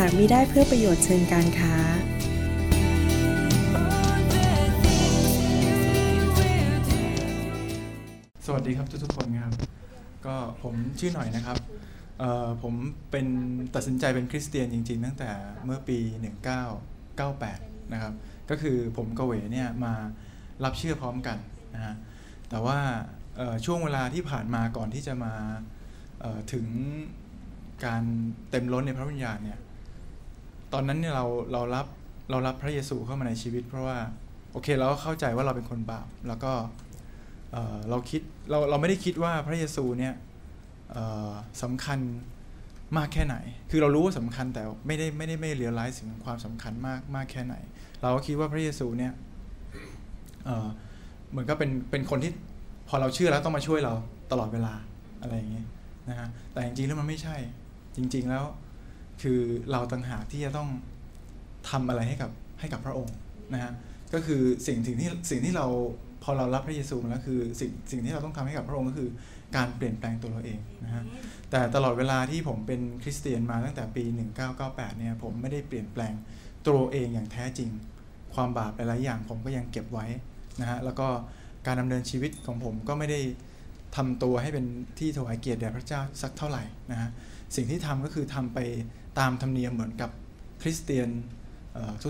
หากมิได้เพื่อประโยชน์เชิงการค้า สวัสดีครับทุกๆคนครับ ก็ผมชื่อหน่อยนะครับผมเป็นตัดสินใจเป็นคริสเตียนจริงๆ ตั้งแต่เมื่อปี 1998 นะครับ ก็คือผมกเวเนี่ยมารับเชื่อพร้อมกันนะฮะ แต่ว่าช่วงเวลาที่ผ่านมาก่อนที่จะมาถึงการเต็มล้นในพระวิญญาณเนี่ย ตอนนั้นเนี่ยเราเรารับเรารับพระเยซูเข้ามาในชีวิต เพราะว่าโอเคเราก็เข้าใจว่าเราเป็นคนบาปแล้วก็เเราคิดเราเราไม่ได้คิดว่าพระเยซูเนี่ยสำคัญมากแค่ไหน คือเรารู้ว่าสำคัญแต่ไม่ได้ไม่ได้ไม่เรียลไลซ์ถึงความสำคัญมากมากแค่ไหน เราก็คิดว่าพระเยซูเนี่ยเหมือนก็เป็นเป็นคนที่พอเราเชื่อแล้วต้องมาช่วยเราตลอดเวลาอะไรอย่างเงี้ยนะฮะแต่จริงๆแล้วมันไม่ใช่จริง ๆ แล้ว คือเราต่างหากที่จะต้องทำอะไรให้กับให้กับพระองค์นะฮะก็คือสิ่งสิ่งที่สิ่งที่เราพอเรารับพระเยซูมาแล้วคือสิ่งสิ่งที่เราต้องทำให้กับพระองค์ก็คือ การเปลี่ยนแปลงตัวเราเองนะฮะแต่ตลอดเวลาที่ผมเป็นคริสเตียนมาตั้งแต่ปี 1998 เนี่ยผมไม่ได้เปลี่ยนแปลงตัวเองอย่างแท้จริง ความบาปหลายๆอย่างผมก็ยังเก็บไว้นะฮะแล้วก็การดำเนินชีวิตของผมก็ไม่ได้ทำตัวให้เป็นที่ถวายเกียรติแด่พระเจ้าสักเท่าไหร่นะฮะสิ่งที่ทำก็คือทำไป ตามธรรมเนียมเหมือนกับคริสเตียน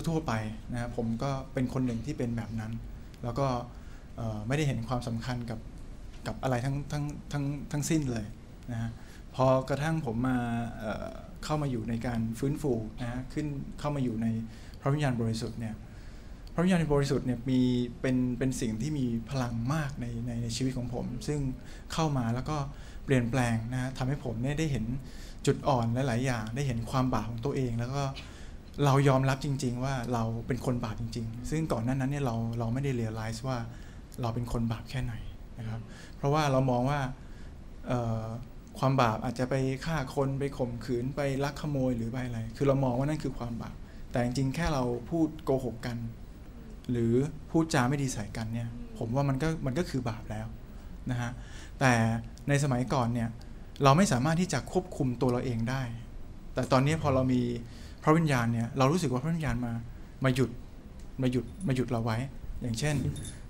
ทั่วๆไปนะครับผมก็เป็นคนหนึ่งที่เป็นแบบนั้น แล้วก็ไม่ได้เห็นความสำคัญกับกับอะไรทั้งทั้งทั้งทั้งสิ้นเลยนะฮะพอกระทั่งผมมาเอ่อเข้ามาอยู่ในการฟื้นฟูนะฮะขึ้นเข้ามาอยู่ในพระวิญญาณบริสุทธิ์เนี่ยพระวิญญาณบริสุทธิ์เนี่ยมีเป็นเป็นสิ่งที่มีพลังมากในในในชีวิตของผม ซึ่งเข้ามาแล้วก็เปลี่ยนแปลงนะฮะทำให้ผมเนี่ยได้เห็น จุดอ่อนหลาย ๆ อย่าง ได้เห็นความบาปของตัวเอง แล้วก็เรายอมรับจริง ๆ ว่าเราเป็นคนบาปจริง ๆ ซึ่งก่อนหน้านั้นเนี่ยเราเราไม่ได้เรียลไลซ์ว่าเราเป็นคนบาปแค่ไหนนะครับ เพราะว่าเรามองว่าความบาปอาจจะไปฆ่าคนไปข่มขืนไปลักขโมยหรือไปอะไร คือเรามองว่านั่นคือความบาป แต่จริงๆ แค่เราพูดโกหกกัน หรือพูดจาไม่ดีใส่กันเนี่ย ผมว่ามันก็มันก็คือบาปแล้วนะฮะ แต่ในสมัยก่อนเนี่ย เราไม่สามารถที่จะควบคุมตัวเราเองได้ แต่ตอนนี้พอเรามีพระวิญญาณเนี่ย เรารู้สึกว่าพระวิญญาณมา มาหยุด มาหยุด มาหยุดเราไว้ อย่างเช่น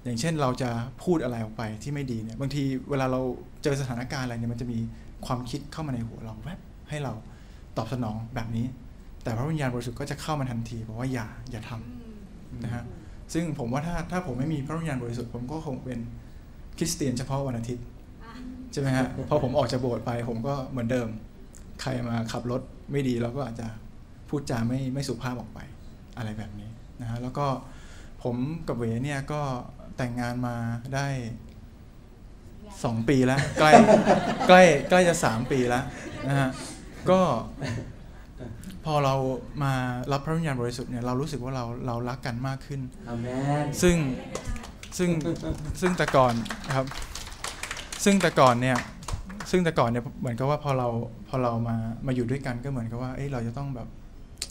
อย่างเช่นเราจะพูดอะไรออกไปที่ไม่ดีเนี่ย บางทีเวลาเราเจอสถานการณ์อะไรเนี่ย มันจะมีความคิดเข้ามาในหัวเราแวบให้เราตอบสนองแบบนี้ แต่พระวิญญาณบริสุทธิ์ก็จะเข้ามาทันทีบอกว่าอย่า อย่าทำนะฮะ ซึ่งผมว่าถ้า ถ้าผมไม่มีพระวิญญาณบริสุทธิ์ผมก็คงเป็นคริสเตียนเฉพาะวันอาทิตย์ ใช่ไหมฮะพอผมออกจากโบสถ์ไปผมก็เหมือนเดิม ใครมาขับรถไม่ดีเราก็อาจจะพูดจาไม่ไม่สุภาพออกไปอะไรแบบนี้นะฮะแล้วก็ผมกับเวเนี่ยก็แต่งงานมาได้สองปีแล้ว ใกล้ใกล้ใกล้จะสามปีแล้วนะฮะก็พอเรามารับพระวิญญาณบริสุทธิ์เนี่ยเรารู้สึกว่าเราเรารักกันมากขึ้นอาเมนซึ่งซึ่งซึ่งแต่ก่อนครับ ซึ่งแต่ก่อนเนี่ยซึ่งแต่ก่อนเนี่ยเหมือนกับว่าพอเราพอเรามามาอยู่ด้วยกันก็เหมือนกับว่าเอ้ยเราจะต้องแบบ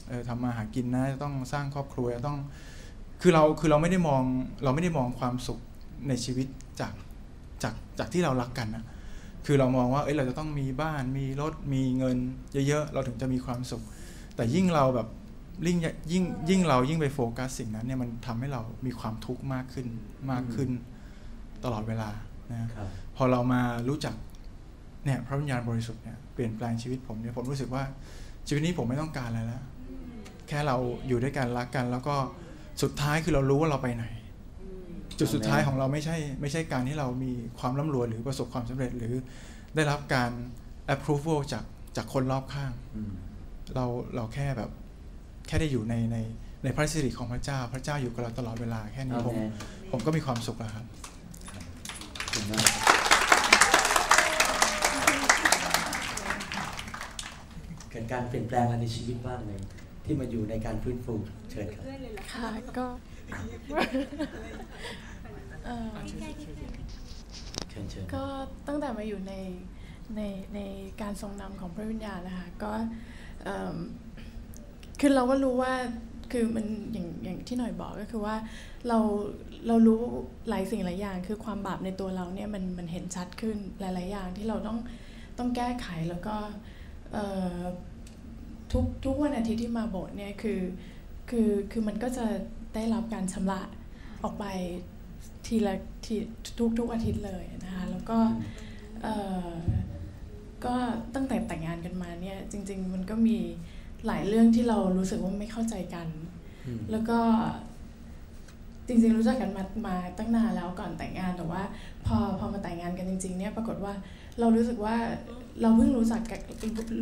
เออทำมาหากินนะจะต้องสร้างครอบครัวต้อง คือเราคือเราไม่ได้มองเราไม่ได้มองความสุขในชีวิตจากจากจากที่เรารักกันนะคือเรามองว่าเอ้ยเราจะต้องมีบ้านมีรถมีเงิน เยอะๆเราถึงจะมีความสุข แต่ยิ่งเราแบบยิ่งยิ่งยิ่งเรายิ่งไปโฟกัสสิ่งนั้นเนี่ยมันทำให้เรามีความทุกข์มากขึ้นมากขึ้นตลอดเวลานะครับ พอเรามารู้จักเนี่ยพระวิญญาณบริสุทธิ์เนี่ยเปลี่ยนแปลงชีวิตผมเนี่ยผมรู้สึกว่าชีวิตนี้ผมไม่ต้องการอะไรแล้ว แค่เราอยู่ด้วยกันรักกัน แล้วก็สุดท้ายคือเรารู้ว่าเราไปไหน จุดสุดท้ายของเราไม่ใช่ไม่ใช่การที่เรามีความร่ำรวยหรือประสบความสำเร็จหรือได้รับการ approval จากจากคนรอบข้างอืมเราเราแค่แบบแค่ได้อยู่ในในในพระสิริของพระเจ้า พระเจ้าอยู่กับเราตลอดเวลาแค่นี้อาผเมมนผมก็มีความสุขแล้วครับ ขอบคุณมา กเกิดการเปลี่ยนแปลงอะไรในชีวิตบ้างเลยที่มาอยู่ในการฟื้นฟูเชิญครับค่ะก็เอ่อเชิญเชิญก็ตั้งแต่มาอยู่ในในในการทรงนำของพระวิญญาณนะคะก็เอิ่มคือเราก็รู้ว่าคือมันอย่างอย่างที่หน่อยบอกก็คือว่าเราเรารู้หลายสิ่งหลายอย่าง คือความบาปในตัวเราเนี่ยมันมันเห็นชัดขึ้นหลาย ๆ อย่างที่เราต้องต้องแก้ไขแล้วก็เอ่อ ทุกทุกวันอาทิตย์ที่มาโบสถ์เนี่ยคือคือคือมันก็จะได้รับการชำระออกไปทีละทีทุกทุกอาทิตย์เลยนะคะแล้วก็เอ่อก็ตั้งแต่แต่งงานกันมาเนี่ยจริง ๆ มันก็มีหลายเรื่องที่เรารู้สึกว่าไม่เข้าใจกันอืมแล้วก็จริงๆรู้จักกันมามาตั้งนานแล้วก่อนแต่งงานแต่ว่า พอพอมาแต่งงานกันจริง ๆ เนี่ยปรากฏว่าเรารู้สึกว่า เราเพิ่งรู้จักก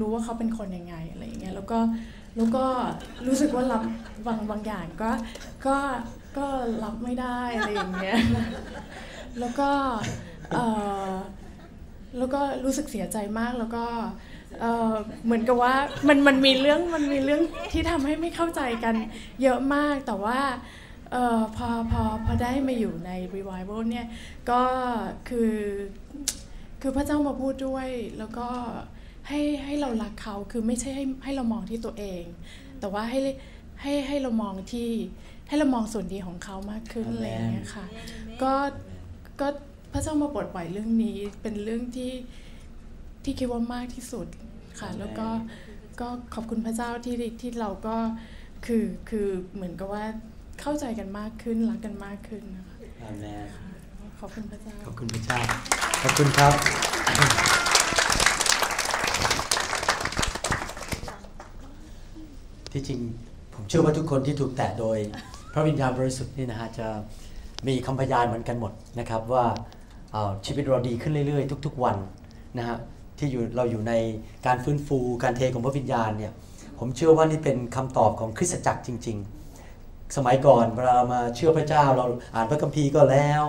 รู้ว่าเขาเป็นคนยังไงอะไรอย่างเงี้ยแล้วก็แล้วก็รู้สึกว่ารับบางบางอย่างก็ก็ก็รับไม่ได้อะไรอย่างเงี้ยแล้วก็แล้วก็รู้สึกเสียใจมากแล้วก็เเหมือนกับว่ามันมันมีเรื่องมันมีเรื่องที่ทำให้ไม่เข้าใจกันเยอะมากแต่ว่าออพอพอพอได้มาอยู่ใน revival เนี่ยก็คือ คือพระเจ้ามาพูดด้วยแล้วก็ให้ให้เรารักเขาคือไม่ใช่ให้ให้เรามองที่ตัวเอง แต่ว่าให้ให้ให้เรามองที่ให้เรามองส่วนดีของเขามากขึ้นอะไรอย่างเงี้ยค่ะก็ก็พระเจ้ามาปลดปล่อยเรื่องนี้เป็นเรื่องที่ที่คิดว่ามากที่สุดค่ะ แล้วก็ก็ขอบคุณพระเจ้าที่ที่เราก็คือคือเหมือนกับว่าเข้าใจกันมากขึ้นรักกันมากขึ้นนะคะอาเมนขอบคุณพระเจ้าขอบคุณพระเจ้า ขอบคุณครับ ที่จริงผมเชื่อว่าทุกคนที่ถูกแตะโดย พระวิญญาณบริสุทธิ์นี่นะฮะจะมีคำพยานเหมือนกันหมดนะครับว่าชีวิตเราดีขึ้นเรื่อย ๆ ทุก ๆ วันนะฮะที่อยู่เราอยู่ในการฟื้นฟูการเทของพระวิญญาณเนี่ยผมเชื่อว่านี่เป็นคำตอบของคริสตจักรจริง ๆ สมัยก่อนเวลาเรามาเชื่อพระเจ้าเราอ่านพระคัมภีร์ก็แล้ว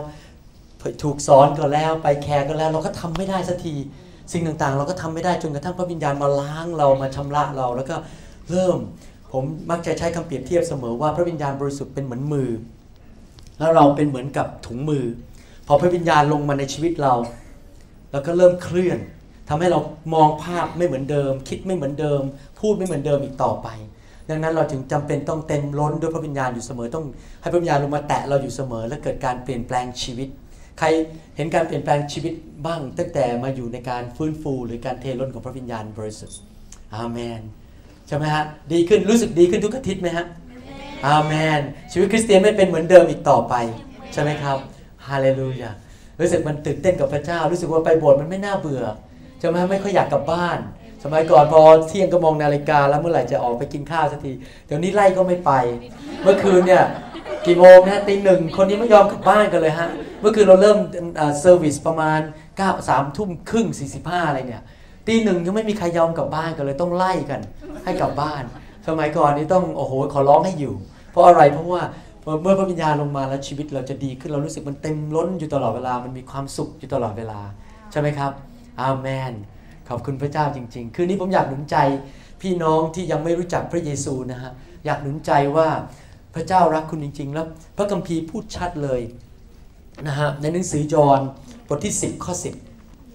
ถูกสอนก็แล้วไปแคร์ก็แล้ว เราก็ทำไม่ได้สักทีสิ่งต่างๆ เราก็ทำไม่ได้จนกระทั่งพระวิญญาณมาล้างเรามาชำระเราแล้วก็เริ่มผมมักจะใช้คำเปรียบเทียบเสมอว่าพระวิญญาณบริสุทธิ์เป็นเหมือนมือ แล้วเราเป็นเหมือนกับถุงมือ พอพระวิญญาณลงมาในชีวิตเรา แล้วก็เริ่มเคลื่อนทำให้เรามองภาพไม่เหมือนเดิม คิดไม่เหมือนเดิม พูดไม่เหมือนเดิมอีกต่อไป ดังนั้นเราถึงจำเป็นต้องเต็มล้นด้วยพระวิญญาณอยู่เสมอต้องให้พระวิญญาณลงมาแตะเราอยู่เสมอ และเกิดการเปลี่ยนแปลงชีวิต ใครเห็นการเปลี่ยนแปลงชีวิตบ้าง ตั้งแต่มาอยู่ในการฟื้นฟูหรือการเทล้นของพระวิญญาณบริสุทธิ์อาเมนใช่ไหมฮะดีขึ้นรู้สึกดีขึ้นทุกอาทิตย์ไหมฮะอาเมนชีวิตคริสเตียนไม่เป็นเหมือนเดิมอีกต่อไป ใช่ไหมครับฮาเลลูยารู้สึกมันตื่นเต้นกับพระเจ้า รู้สึกว่าไปโบสถ์มันไม่น่าเบื่อใช่ไหมไม่ค่อยอยากกลับบ้าน สมัยก่อนพอเที่ยงก็มองนาฬิกาแล้วเมื่อไหร่จะออกไปกินข้าวสักทีเดี๋ยวนี้ไล่ก็ไม่ไป เมื่อคืนเนี่ยกี่โมงนะตีหนึ่งคนนี้ไม่ยอมกลับบ้านกันเลยฮะ เมื่อคืนเราเริ่มเซอร์วิสประมาณ9 3ทุ่มครึ่ง 45 อะไรเนี่ยตีหนึ่งยังไม่มีใครยอมกลับบ้านกันเลยต้องไล่กันให้กลับบ้าน สมัยก่อนนี่ต้องโอ้โหขอร้องให้อยู่ เพราะอะไรเพราะว่าเมื่อพระวิญญาณลงมาแล้วชีวิตเราจะดีขึ้นเรารู้สึกมันเต็มล้นอยู่ตลอดเวลามันมีความสุขอยู่ตลอดเวลา ใช่ไหมครับอาเมนขอบคุณพระเจ้าจริง ๆ คืนนี้ผมอยากหนุนใจพี่น้องที่ยังไม่รู้จักพระเยซูนะฮะอยากหนุนใจว่าพระเจ้ารักคุณจริง ๆ แล้วพระคัมภีร์พูดชัดเลย นะฮะในหนังสือยอห์นบทที่ 10 ข้อ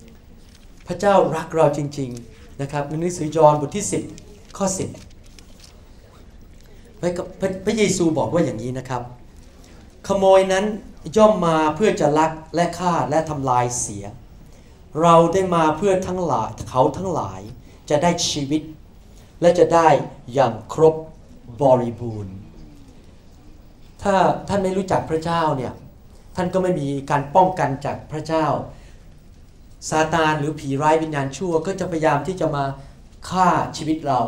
10 พระเจ้ารักเราจริง ๆนะครับในหนังสือยอห์นบทที่ 10 ข้อ 10พระพระพระเยซูบอกว่าอย่างนี้นะครับ ขโมยนั้นย่อมมาเพื่อจะลักและฆ่าและทำลายเสีย เราได้มาเพื่อทั้งหลายเขาทั้งหลายจะได้ชีวิต และจะได้อย่างครบบริบูรณ์ ถ้าท่านไม่รู้จักพระเจ้าเนี่ย ท่านก็ไม่มีการป้องกันจากพระเจ้าซาตานหรือผีร้ายวิญญาณชั่ว ก็จะพยายามที่จะมาฆ่าชีวิตเรา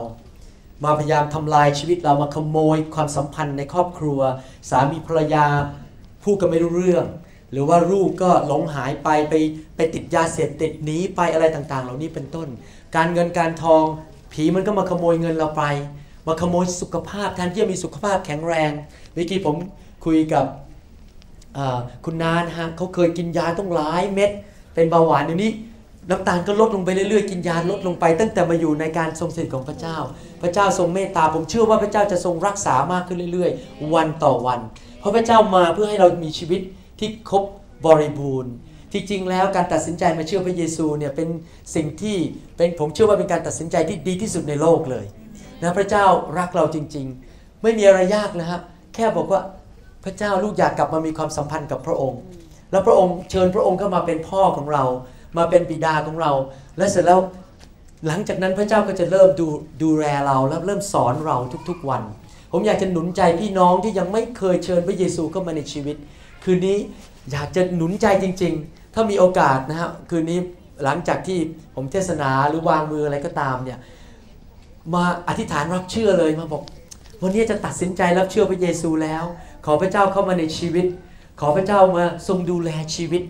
มาพยายามทำลายชีวิตเรามาขโมยความสัมพันธ์ในครอบครัว สามีภรรยาพูดกันไม่รู้เรื่อง หรือว่าลูกก็หลงหายไปไปไปติดยาเสพติดหนีไปอะไรต่างๆ เหล่านี้เป็นต้น การเงินการทอง ผีมันก็มาขโมยเงินเราไป มาขโมยสุขภาพแทนที่จะมีสุขภาพแข็งแรงเมื่อกี้ผมคุยกับ คุณนานฮะเขาเคยกินยาต้องหลายเม็ดเป็นเบาหวานเดี๋ยวนี้น้ำตาลก็ลดลงไปเรื่อยๆ กินยาลดลงไป ตั้งแต่มาอยู่ในการทรงสถิตของพระเจ้า พระเจ้าทรงเมตตาผมเชื่อว่าพระเจ้าจะทรงรักษามากขึ้นเรื่อย ๆ วันต่อวัน เพราะพระเจ้ามาเพื่อให้เรามีชีวิตที่ครบบริบูรณ์ที่จริงแล้วการตัดสินใจมาเชื่อพระเยซูเนี่ยเป็นสิ่งที่เป็นผมเชื่อว่าเป็นการตัดสินใจที่ดีที่สุดในโลกเลยนะพระเจ้ารักเราจริง ๆ ไม่มีอะไรยากนะครับแค่บอกว่า พระเจ้าลูกอยากกลับมามีความสัมพันธ์กับพระองค์ แล้วพระองค์เชิญพระองค์เข้ามาเป็นพ่อของเรา มาเป็นบิดาของเรา และเสร็จแล้วหลังจากนั้นพระเจ้าก็จะเริ่มดูดูแลเราแล้วเริ่มสอนเราทุกๆวัน ผมอยากจะหนุนใจพี่น้องที่ยังไม่เคยเชิญพระเยซูเข้ามาในชีวิต คืนนี้อยากจะหนุนใจจริง ๆ ถ้ามีโอกาสนะฮะคืนนี้หลังจากที่ผมเทศนาหรือวางมืออะไรก็ตามเนี่ยมาอธิษฐานรับเชื่อเลยมาบอก วันนี้จะตัดสินใจรับเชื่อพระเยซูแล้ว ขอพระเจ้าเข้ามาในชีวิต ขอพระเจ้ามาทรงดูแลชีวิต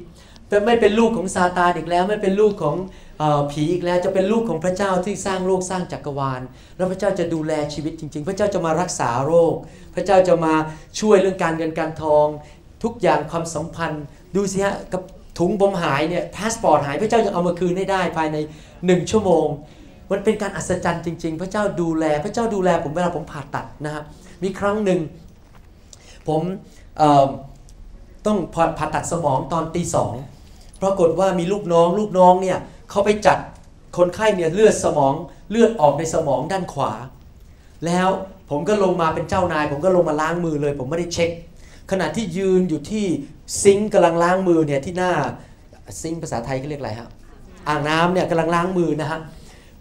เป็นไม่เป็นลูกของซาตานอีกแล้วไม่เป็นลูกของอผีอีกแล้วจะเป็นลูกของพระเจ้าที่สร้างโลกสร้างจักรวาล แล้วพระเจ้าจะดูแลชีวิตจริง ๆ พระเจ้าจะมารักษาโรค พระเจ้าจะมาช่วยเรื่องการเงินการทอง ทุกอย่างความสัมพันธ์ ดูสิฮะกับถุงผมหายเนี่ยพาสปอร์ตหายพระเจ้ายังเอามาคืนให้ได้ภายในหนึ่งชั่วโมง มันเป็นการอัศจรรย์จริง ๆ พระเจ้าดูแล พระเจ้าดูแลผมเวลาผมผ่าตัดนะฮะมีครั้งหนึ่ง ผมต้องผ่าตัดสมองตอนตีสองปรากฏว่ามีลูกน้องลูกน้องเนี่ยเขาไปจัดคนไข้เนี่ยเลือดสมองเลือดออกในสมองด้านขวา แล้วผมก็ลงมาเป็นเจ้านาย ผมก็ลงมาล้างมือเลย ผมไม่ได้เช็ค ขณะที่ยืนอยู่ที่ซิงค์กำลังล้างมือเนี่ยที่หน้าซิงค์ภาษาไทยเขาเรียกอะไรครับอ่างน้ำเนี่ยกำลังล้างมือนะฮะ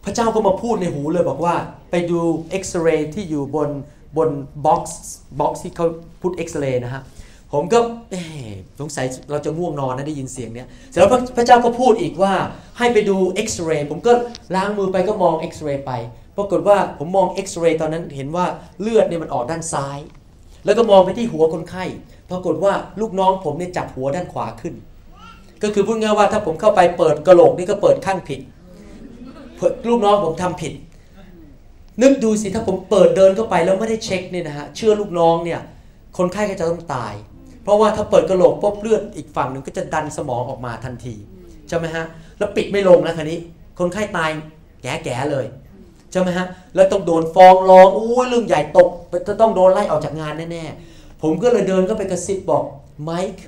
พระเจ้าก็มาพูดในหูเลยบอกว่า ไปดูเอ็กซเรย์ที่อยู่บน บน box box ที่เขาดูเอ็กซเรย์นะฮะผมก็สงสัยเราจะง่วงนอนนะได้ยินเสียงเนี้ยเสร็จแล้วพระพระเจ้าก็พูดอีกว่าให้ไปดูเอ็กซเรย์ผมก็ล้างมือไปก็มองเอ็กซเรย์ไปปรากฏว่าผมมองเอ็กซเรย์ตอนนั้นเห็นว่าเลือดเนี่ยมันออกด้านซ้าย แล้วก็มองไปที่หัวคนไข้ปรากฏว่าลูกน้องผมเนี่ยจับหัวด้านขวาขึ้น ก็คือพูดง่ายว่าถ้าผมเข้าไปเปิดกระโหลกนี่ก็เปิดข้างผิดเปิดลูกน้องผมทำผิด นึกดูสิถ้าผมเปิดเดินเข้าไปแล้วไม่ได้เช็คเนี่ยนะฮะเชื่อลูกน้องเนี่ยคนไข้ก็จะต้องตาย เพราะว่าถ้าเปิดกระโหลกปุ๊บเลือดอีกฝั่งหนึ่งก็จะดันสมองออกมาทันทีใช่ไหมฮะแล้วปิดไม่ลงนะคันนี้ คนไข้ตายแก่ๆเลยใช่ไหมฮะแล้วต้องโดนฟ้องร้องอู้เรื่องใหญ่ตกจะต้องโดนไล่ออกจากงานแน่ๆผมก็เลยเดินก็ไปกระซิบบอกไมค์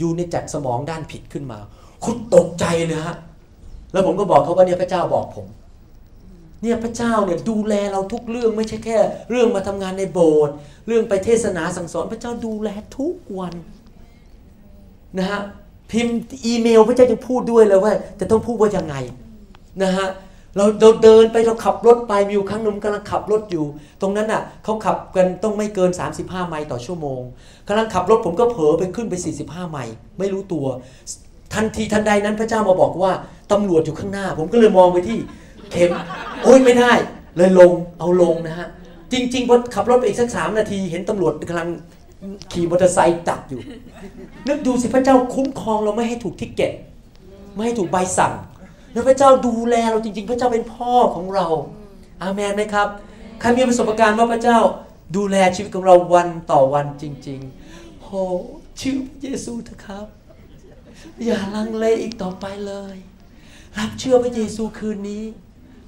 ยูเนี่ยจัดสมองด้านผิดขึ้นมาคุณตกใจเลยฮะแล้วผมก็บอกเขาว่าเนี่ยพระเจ้าบอกผม เนี่ยพระเจ้าเนี่ยดูแลเราทุกเรื่องไม่ใช่แค่ เรื่องมาทำงานในโบสถ์เรื่องไปเทศนาสั่งสอนพระเจ้าดูแลทุกวันนะฮะพิมพ์อีเมลพระเจ้ายังพูดด้วยเลยว่า จะต้องพูดว่ายังไงนะฮะเราเราเดินไปเราขับรถไปมีอยู่ครั้งหนึ่งกำลังขับรถอยู่ ตรงนั้นอะเขาขับกันต้องไม่เกิน 35 ไมล์ต่อชั่วโมงกำลังขับรถผมก็เผลอไปขึ้นไป 45 ไมล์ไม่รู้ตัว ทันทีทันใดนั้นพระเจ้ามาบอกว่าตำรวจอยู่ข้างหน้า ผมก็เลยมองไปที่ เข็มโอ้ยไม่ได้ เลยลงเอาลงนะฮะ จริงๆพอขับรถไปอีกสักสามนาที เห็นตำรวจกำลังขี่มอเตอร์ไซค์จับอยู่ นึกดูสิพระเจ้าคุ้มครองเราไม่ให้ถูกทิกเก็ต ไม่ให้ถูกใบสั่ง แล้วพระเจ้าดูแลเราจริง ๆ พระเจ้าเป็นพ่อของเรา อาเมนไหมครับใครมีประสบการณ์ว่าพระเจ้าดูแลชีวิตของเราวันต่อวันจริงๆโหชื่อพระเยซูเถอะครับ อย่าลังเลอีกต่อไปเลย รับเชื่อพระเยซูคืนนี้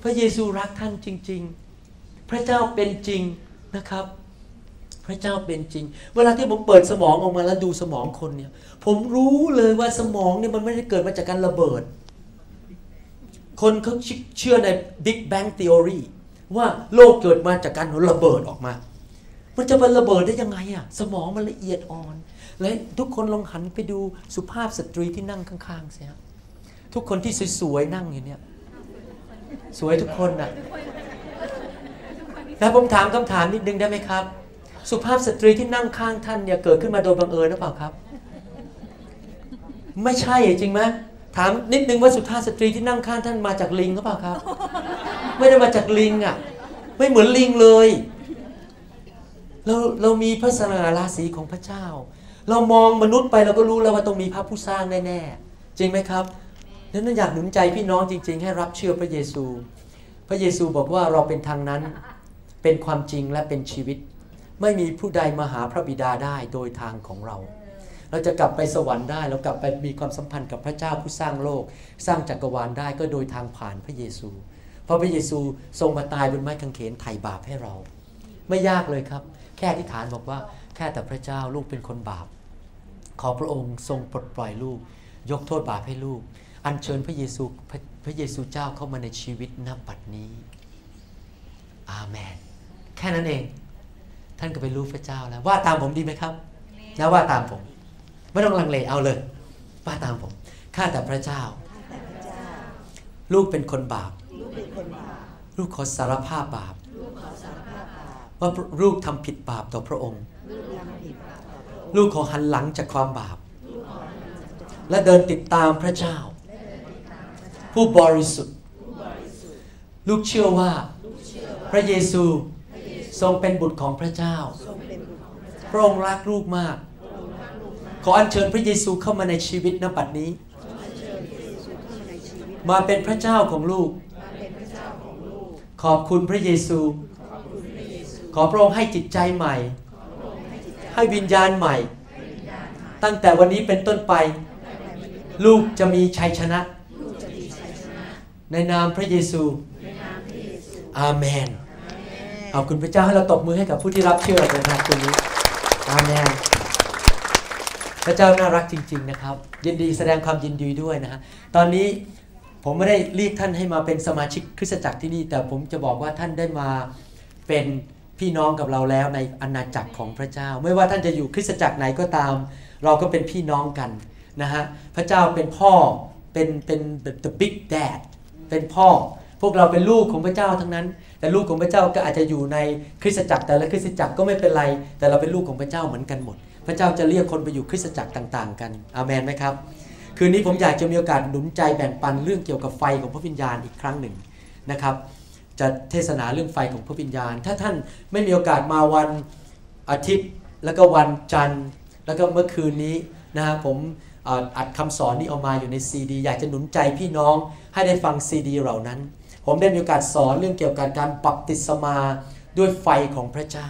พระเยซูรักท่านจริง ๆ พระเจ้าเป็นจริงนะครับ พระเจ้าเป็นจริง เวลาที่ผมเปิดสมองออกมาแล้วดูสมองคนเนี่ย ผมรู้เลยว่าสมองเนี่ยมันไม่ได้เกิดมาจากการระเบิด คนเขาเชื่อใน Big Bang Theory ว่าโลกเกิดมาจากการระเบิดออกมา มันจะเป็นระเบิดได้ยังไงอะสมองมันละเอียดอ่อน และทุกคนลองหันไปดูสุภาพสตรีที่นั่งข้างๆสิครับทุกคนที่สวยๆนั่งอยู่เนี่ย สวยทุกคนนะแล้วผมถามคำถามนิดนึงได้ไหมครับ สุภาพสตรีที่นั่งข้างท่านเนี่ยเกิดขึ้นมาโดยบังเอิญหรือเปล่าครับ ไม่ใช่จริงไหมถามนิดนึงว่าสุภาพสตรีที่นั่งข้างท่านมาจากลิงหรือเปล่าครับ ไม่ได้มาจากลิงอะ ไม่เหมือนลิงเลยเราเรามีพระสง่าราศีของพระเจ้า เรามองมนุษย์ไปเราก็รู้แล้วว่าต้องมีพระผู้สร้างแน่ๆจริงไหมครับ นั้นอยากหนุนใจพี่น้องจริง ๆ ให้รับเชื่อพระเยซู พระเยซูบอกว่าเราเป็นทางนั้น เป็นความจริงและเป็นชีวิต ไม่มีผู้ใดมาหาพระบิดาได้โดยทางของเรา เราจะกลับไปสวรรค์ได้ เรากลับไปมีความสัมพันธ์กับพระเจ้าผู้สร้างโลก สร้างจักรวาลได้ก็โดยทางผ่านพระเยซู เพราะพระเยซูทรงมาตายบนไม้กางเขนไถ่บาปให้เรา ไม่ยากเลยครับ แค่อธิษฐานบอกว่าแค่แต่พระเจ้าลูกเป็นคนบาป ขอพระองค์ทรงปลดปล่อยลูก ยกโทษบาปให้ลูก อัญเชิญพระเยซูพระพระเยซูเจ้าเข้ามาในชีวิตนับบัดนี้ อาเมน แค่นั้นเอง ท่านก็ไปรู้พระเจ้าแล้ว ว่าตามผมดีไหมครับนะว่าตามผม ไม่ต้องลังเลเอาเลย ว่าตามผม ข้าแต่พระเจ้า ลูกเป็นคนบาป ลูกขอสารภาพบาป ว่าลูกทำผิดบาปต่อพระองค์ ลูกขอหันหลังจากความบาป และเดินติดตามพระเจ้า ผู้บริสุทธิ์ ลูกเชื่อว่า พระเยซูทรงเป็นบุตรของพระเจ้า พระองค์รักลูกมาก ขออัญเชิญพระเยซูเข้ามาในชีวิตณบัดนี้ มาเป็นพระเจ้าของลูก ขอบคุณพระเยซู ขอพระองค์ให้จิตใจใหม่ ให้วิญญาณใหม่ ตั้งแต่วันนี้เป็นต้นไป ลูกจะมีชัยชนะ ในนามพระเยซูอาเมนขอบคุณพระเจ้าให้เราตบมือให้กับผู้ที่รับเชื่อนะครับคืนนี้อาเมนพระเจ้าน่ารักจริง ๆ นะครับ ยินดีแสดงความยินดีด้วยนะฮะตอนนี้ผมไม่ได้เรียกท่านให้มาเป็นสมาชิกคริสตจักรที่นี่ แต่ผมจะบอกว่าท่านได้มาเป็นพี่น้องกับเราแล้วในอาณาจักรของพระเจ้า ไม่ว่าท่านจะอยู่คริสตจักรไหนก็ตาม เราก็เป็นพี่น้องกันนะฮะพระเจ้าเป็นพ่อเป็นเป็น the big dad เป็นพ่อ พวกเราเป็นลูกของพระเจ้าทั้งนั้น แต่ลูกของพระเจ้าก็อาจจะอยู่ในคริสตจักรแต่ละคริสตจักรก็ไม่เป็นไร แต่เราเป็นลูกของพระเจ้าเหมือนกันหมด พระเจ้าจะเรียกคนไปอยู่คริสตจักรต่าง ๆ กันอาเมนไหมครับคืนนี้ผมอยากจะมีโอกาสหนุนใจแบ่งปันเรื่องเกี่ยวกับไฟของพระวิญญาณอีกครั้งหนึ่งนะครับจะเทศนาเรื่องไฟของพระวิญญาณ ถ้าท่านไม่มีโอกาสมาวันอาทิตย์ แล้วก็วันจันทร์ แล้วก็เมื่อคืนนี้นะฮะผม อัดคำสอนนี้ออกมาอยู่ในซีดี อยากจะหนุนใจพี่น้องให้ได้ฟังซีดีเหล่านั้น ผมได้มีโอกาสสอนเรื่องเกี่ยวกับการบัพติศมาด้วยไฟของพระเจ้า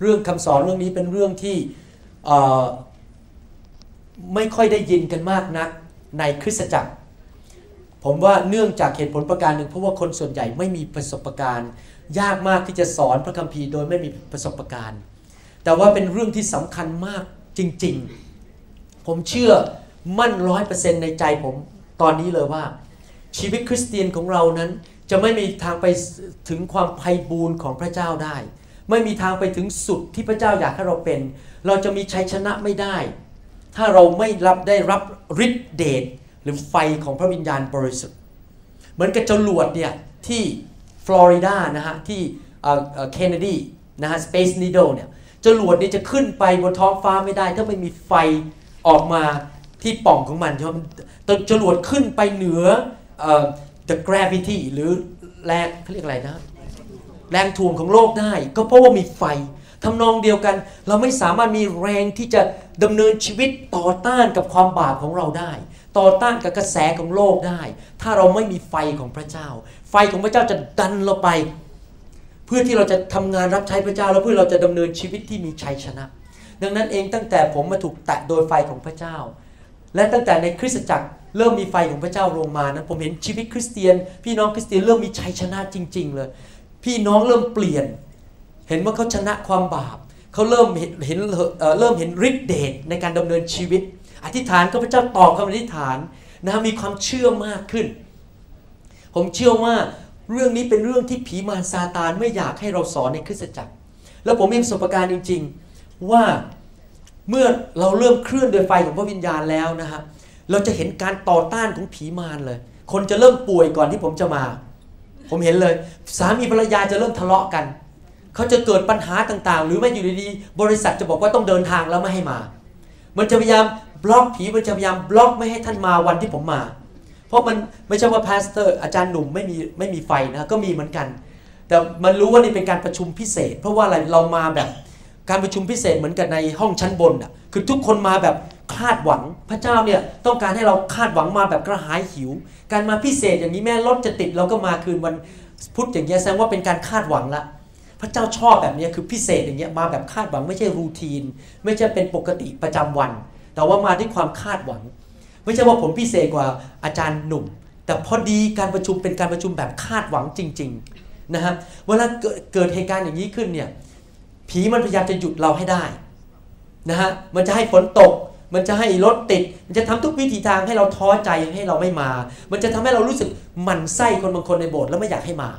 เรื่องคำสอนเรื่องนี้เป็นเรื่องที่ไม่ค่อยได้ยินกันมากนักในคริสตจักร ผมว่าเนื่องจากเหตุผลประการหนึ่งเพราะว่าคนส่วนใหญ่ไม่มีประสบการณ์ ยากมากที่จะสอนพระคัมภีร์โดยไม่มีประสบการณ์ แต่ว่าเป็นเรื่องที่สำคัญมากจริง ๆ ผมเชื่อมั่นร้อยเปอร์เซ็นต์ในใจผมตอนนี้เลยว่า ชีวิตคริสเตียนของเรานั้นจะไม่มีทางไปถึงความไพ่บูรณ์ของพระเจ้าได้ ไม่มีทางไปถึงสุดที่พระเจ้าอยากให้เราเป็น เราจะมีชัยชนะไม่ได้ ถ้าเราไม่รับได้รับฤทธิเดชหรือไฟของพระวิญญาณบริสุทธิ์ เหมือนกับจรวดเนี่ยที่ฟลอริดานะฮะที่เคนเนดีนะฮะ Space Needle เนี่ยจรวดนี้จะขึ้นไปบนท้องฟ้าไม่ได้ ถ้าไม่มีไฟ ออกมาที่ป่องของมันใช่ไหมจรวดขึ้นไปเหนือ the gravity หรือแรงเขาเรียกอะไรนะ แรงถ่วงของโลกได้ ก็เพราะว่ามีไฟทำนองเดียวกัน เราไม่สามารถมีแรงที่จะดำเนินชีวิตต่อต้านกับความบาปของเราได้ ต่อต้านกับกระแสของโลกได้ ถ้าเราไม่มีไฟของพระเจ้า ไฟของพระเจ้าจะดันเราไป เพื่อที่เราจะทำงานรับใช้พระเจ้า แล้วเพื่อเราจะดำเนินชีวิตที่มีชัยชนะ ดังนั้นเองตั้งแต่ผมมาถูกแตะโดยไฟของพระเจ้า และตั้งแต่ในคริสตจักรเริ่มมีไฟของพระเจ้าลงมานะผมเห็นชีวิตคริสเตียน พี่น้องคริสเตียนเริ่มมีชัยชนะจริง ๆ เลย พี่น้องเริ่มเปลี่ยน เห็นว่าเขาชนะความบาปเขาเริ่มเห็นเห็นเริ่มเห็นฤทธิเดชในการดำเนินชีวิต อธิษฐานก็พระเจ้าตอบคำอธิษฐานนะมีความเชื่อมากขึ้น ผมเชื่อว่าเรื่องนี้เป็นเรื่องที่ผีมารซาตานไม่อยากให้เราสอนในคริสตจักร แล้วผมมีประสบการณ์จริง ๆ ว่าเมื่อเราเริ่มเคลื่อนโดยไฟของพระวิญญาณแล้วนะฮะเราจะเห็นการต่อต้านของผีมารเลย คนจะเริ่มป่วยก่อนที่ผมจะมา ผมเห็นเลย สามีภรรยาจะเริ่มทะเลาะกัน เขาจะเกิดปัญหาต่างๆ หรือไม่อยู่ดีๆบริษัทจะบอกว่าต้องเดินทางแล้วไม่ให้มา มันจะพยายามบล็อกผีมันจะพยายามบล็อกไม่ให้ท่านมาวันที่ผมมา เพราะมันไม่ใช่ว่า pastor อาจารย์หนุ่มไม่มีไม่มีไฟนะก็มีเหมือนกัน แต่มันรู้ว่านี่เป็นการประชุมพิเศษ เพราะว่าอะไรเรามาแบบ การประชุมพิเศษเหมือนกันในห้องชั้นบนอะคือทุกคนมาแบบคาดหวังพระเจ้าเนี่ยต้องการให้เราคาดหวังมาแบบกระหายหิว การมาพิเศษอย่างนี้แม้รถจะติดเราก็มาคืนวันพุธอย่างเงี้ยแสดงว่าเป็นการคาดหวังละพระเจ้าชอบแบบนี้คือพิเศษอย่างเงี้ยมาแบบคาดหวังไม่ใช่รูทีน ไม่ใช่เป็นปกติประจำวัน แต่ว่ามาด้วยความคาดหวัง ไม่ใช่ว่าผมพิเศษกว่าอาจารย์หนุ่ม แต่พอดีการประชุมเป็นการประชุมแบบคาดหวังจริง ๆ นะฮะเวลาเกิดเหตุการณ์อย่างนี้ขึ้นเนี่ย ผีมันพยายามจะหยุดเราให้ได้นะฮะมันจะให้ฝนตก มันจะให้รถติด มันจะทำทุกวิธีทางให้เราท้อใจให้เราไม่มา มันจะทำให้เรารู้สึกหมันไส้คนบางคนในโบสถ์แล้วไม่อยากให้มา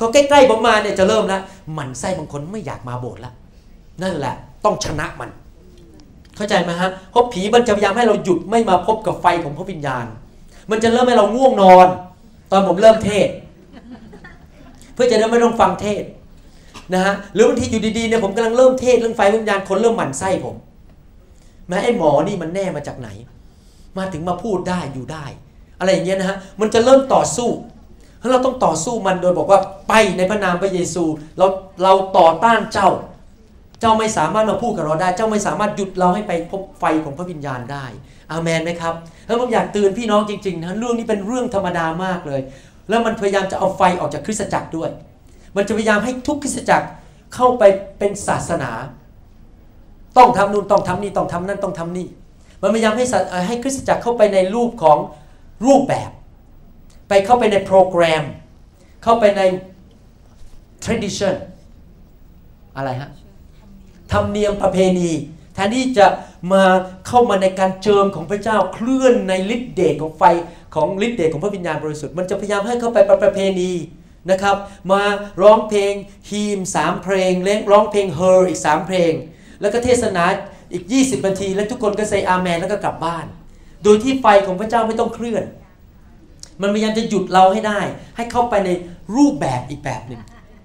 ก็ใกล้ๆผมมาเนี่ยจะเริ่มแล้วหมันไส้บางคนไม่อยากมาโบสถ์แล้วนั่นแหละ ต้องชนะมัน เข้าใจไหมฮะเพราะผีมันจะพยายามให้เราหยุดไม่มาพบกับไฟของพระวิญญาณ มันจะเริ่มให้เราง่วงนอน ตอนผมเริ่มเทศ เพื่อจะได้ไม่ต้องฟังเทศ นะฮะหรือบางทีอยู่ดีๆเนี่ยผมกำลังเริ่มเทศเรื่องไฟวิญญาณคนเริ่มหมั่นไส้ผมแม้ไอ้หมอนี่มันแน่มาจากไหน มาถึงมาพูดได้อยู่ได้ อะไรอย่างเงี้ยนะฮะมันจะเริ่มต่อสู้เพราะเราต้องต่อสู้มันโดยบอกว่าไปในพระนามพระเยซู เราเราต่อต้านเจ้า เจ้าไม่สามารถมาพูดกับเราได้ เจ้าไม่สามารถหยุดเราให้ไปพบไฟของพระวิญญาณได้อาเมนไหมครับแล้วผมอยากเตือนพี่น้องจริงๆนะเรื่องนี้เป็นเรื่องธรรมดามากเลย แล้วมันพยายามจะเอาไฟออกจากคริสตจักรด้วย มันจะพยายามให้ทุกคริสตจักรเข้าไปเป็นศาสนา ต้องทำนู่นต้องทำนี่ต้องทำนั่นต้องทำนี่ มันพยายามให้ให้คริสตจักรเข้าไปในรูปของรูปแบบ ไปเข้าไปในโปรแกรม เข้าไปใน tradition อะไรฮะธรรมเนียมประเพณีแทนที่จะมาเข้ามาในการเจิมของพระเจ้าเคลื่อนในฤทธิเดชของไฟของฤทธิเดชของพระวิญญาณบริสุทธิ์มันจะพยายามให้เข้าไปประเพณี นะครับ มาร้องเพลง hymn สามเพลงเล่นร้องเพลงเฮอร์อีกสามเพลง แล้วก็เทศนาอีก 20นาที แล้วทุกคนก็ใส่อาเมนแล้วก็กลับบ้าน โดยที่ไฟของพระเจ้าไม่ต้องเคลื่อน มันพยายามจะหยุดเราให้ได้ ให้เข้าไปในรูปแบบอีกแบบหนึ่ง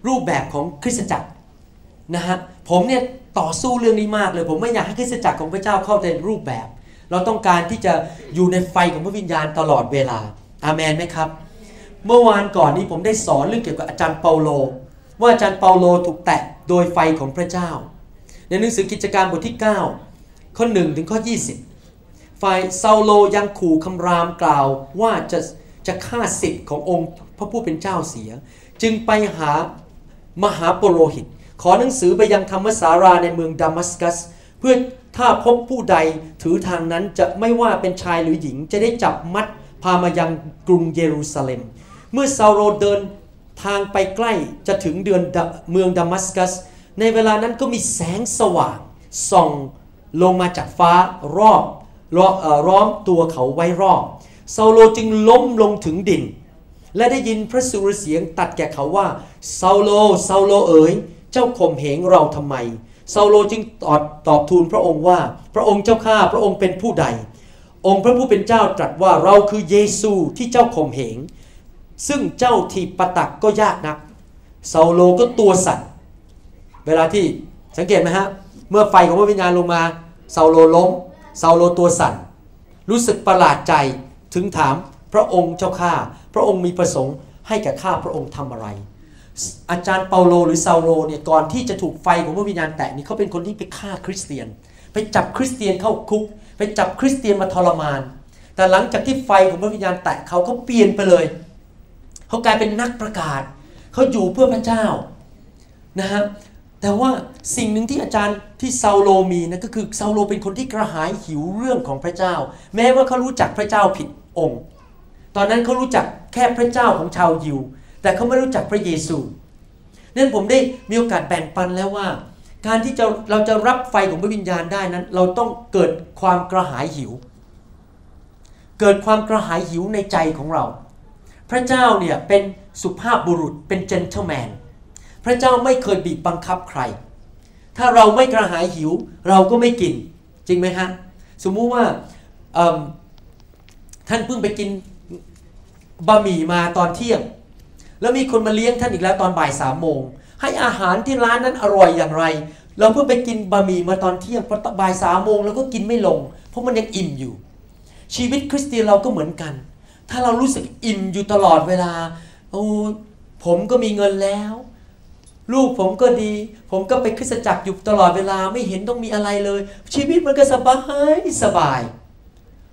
รูปแบบของคริสตจักรนะฮะผมเนี่ยต่อสู้เรื่องนี้มากเลย ผมไม่อยากให้คริสตจักรของพระเจ้าเข้าในรูปแบบ เราต้องการที่จะอยู่ในไฟของพระวิญญาณตลอดเวลาอาเมนไหมครับ เมื่อวานก่อนนี้ผมได้สอนเรื่องเกี่ยวกับอาจารย์เปาโล ว่าอาจารย์เปาโลถูกแตะโดยไฟของพระเจ้า ในหนังสือกิจการบทที่ 9 ข้อ1ถึงข้อ 20 ฝ่ายซาโลยังขู่คำรามกล่าวว่าจะจะฆ่าสิทธิ์ขององค์พระผู้เป็นเจ้าเสีย จึงไปหามหาปโรหิต ขอหนังสือไปยังธรรมสาราในเมืองดามัสกัส เพื่อถ้าพบผู้ใดถือทางนั้นจะไม่ว่าเป็นชายหรือหญิงจะได้จับมัดพามายังกรุงเยรูซาเล็ม เมื่อซาโรเดินทางไปใกล้จะถึงเดือนเมืองดามัสกัส ในเวลานั้นก็มีแสงสว่างส่องลงมาจากฟ้ารอบร้อมตัวเขาไว้รอบซาโลจึงล้มลงถึงดิน และได้ยินพระสุรเสียงตัดแก่เขาว่าซาโลซาโลเอ๋ยเจ้าข่มเหงเราทำไมเซาโลจึงตอบตอบทูลพระองค์ว่า พระองค์เจ้าข้าพระองค์เป็นผู้ใด องค์พระผู้เป็นเจ้าตรัสว่าเราคือเยซูที่เจ้าข่มเหง ซึ่งเจ้าถีบปฏักก็ยากนักเซาโลก็ตัวสั่นเวลาที่สังเกตไหมฮะเมื่อไฟของพระวิญญาณลงมาเซาโลล้มเซาโลตัวสั่น รู้สึกประหลาดใจถึงถามพระองค์เจ้าข้าพระองค์มีประสงค์ให้แก่ข้าพระองค์ทำอะไร อาจารย์เปาโลหรือเซาโลเนี่ยก่อนที่จะถูกไฟของพระวิญญาณแตะนี่เขาเป็นคนที่ไปฆ่าคริสเตียน ไปจับคริสเตียนเข้าคุก ไปจับคริสเตียนมาทรมาน แต่หลังจากที่ไฟของพระวิญญาณแตะเขาเขาเปลี่ยนไปเลย เขากลายเป็นนักประกาศ เขาอยู่เพื่อพระเจ้านะฮะแต่ว่าสิ่งหนึ่งที่อาจารย์ที่ซาโลมีนะก็คือซาโลเป็นคนที่กระหายหิวเรื่องของพระเจ้า แม้ว่าเขารู้จักพระเจ้าผิดองค์ ตอนนั้นเขารู้จักแค่พระเจ้าของชาวยิว แต่เขาไม่รู้จักพระเยซูนั่นผมได้มีโอกาสแบ่งปันแล้วว่า การที่จะเราจะรับไฟของพระวิญญาณได้นั้น เราต้องเกิดความกระหายหิว เกิดความกระหายหิวในใจของเรา พระเจ้าเนี่ยเป็นสุภาพบุรุษเป็นเจนเทลแมนพระเจ้าไม่เคยบีบบังคับใคร ถ้าเราไม่กระหายหิวเราก็ไม่กินจริงไหมฮะสมมุติว่าท่านเพิ่งไปกินบะหมี่มาตอนเที่ยง แล้วมีคนมาเลี้ยงท่านอีกแล้วตอนบ่ายสามโมงให้อาหารที่ร้านนั้นอร่อยอย่างไร เราเพิ่งไปกินบะหมี่มาตอนเที่ยงพอบ่ายสามโมงเราก็กินไม่ลง เพราะมันยังอิ่มอยู่ ชีวิตคริสเตียนเราก็เหมือนกัน ถ้าเรารู้สึกอิ่มอยู่ตลอดเวลาโอ้ผมก็มีเงินแล้ว ลูกผมก็ดี ผมก็ไปคริสตจักรอยู่ตลอดเวลาไม่เห็นต้องมีอะไรเลย ชีวิตมันก็สบายสบาย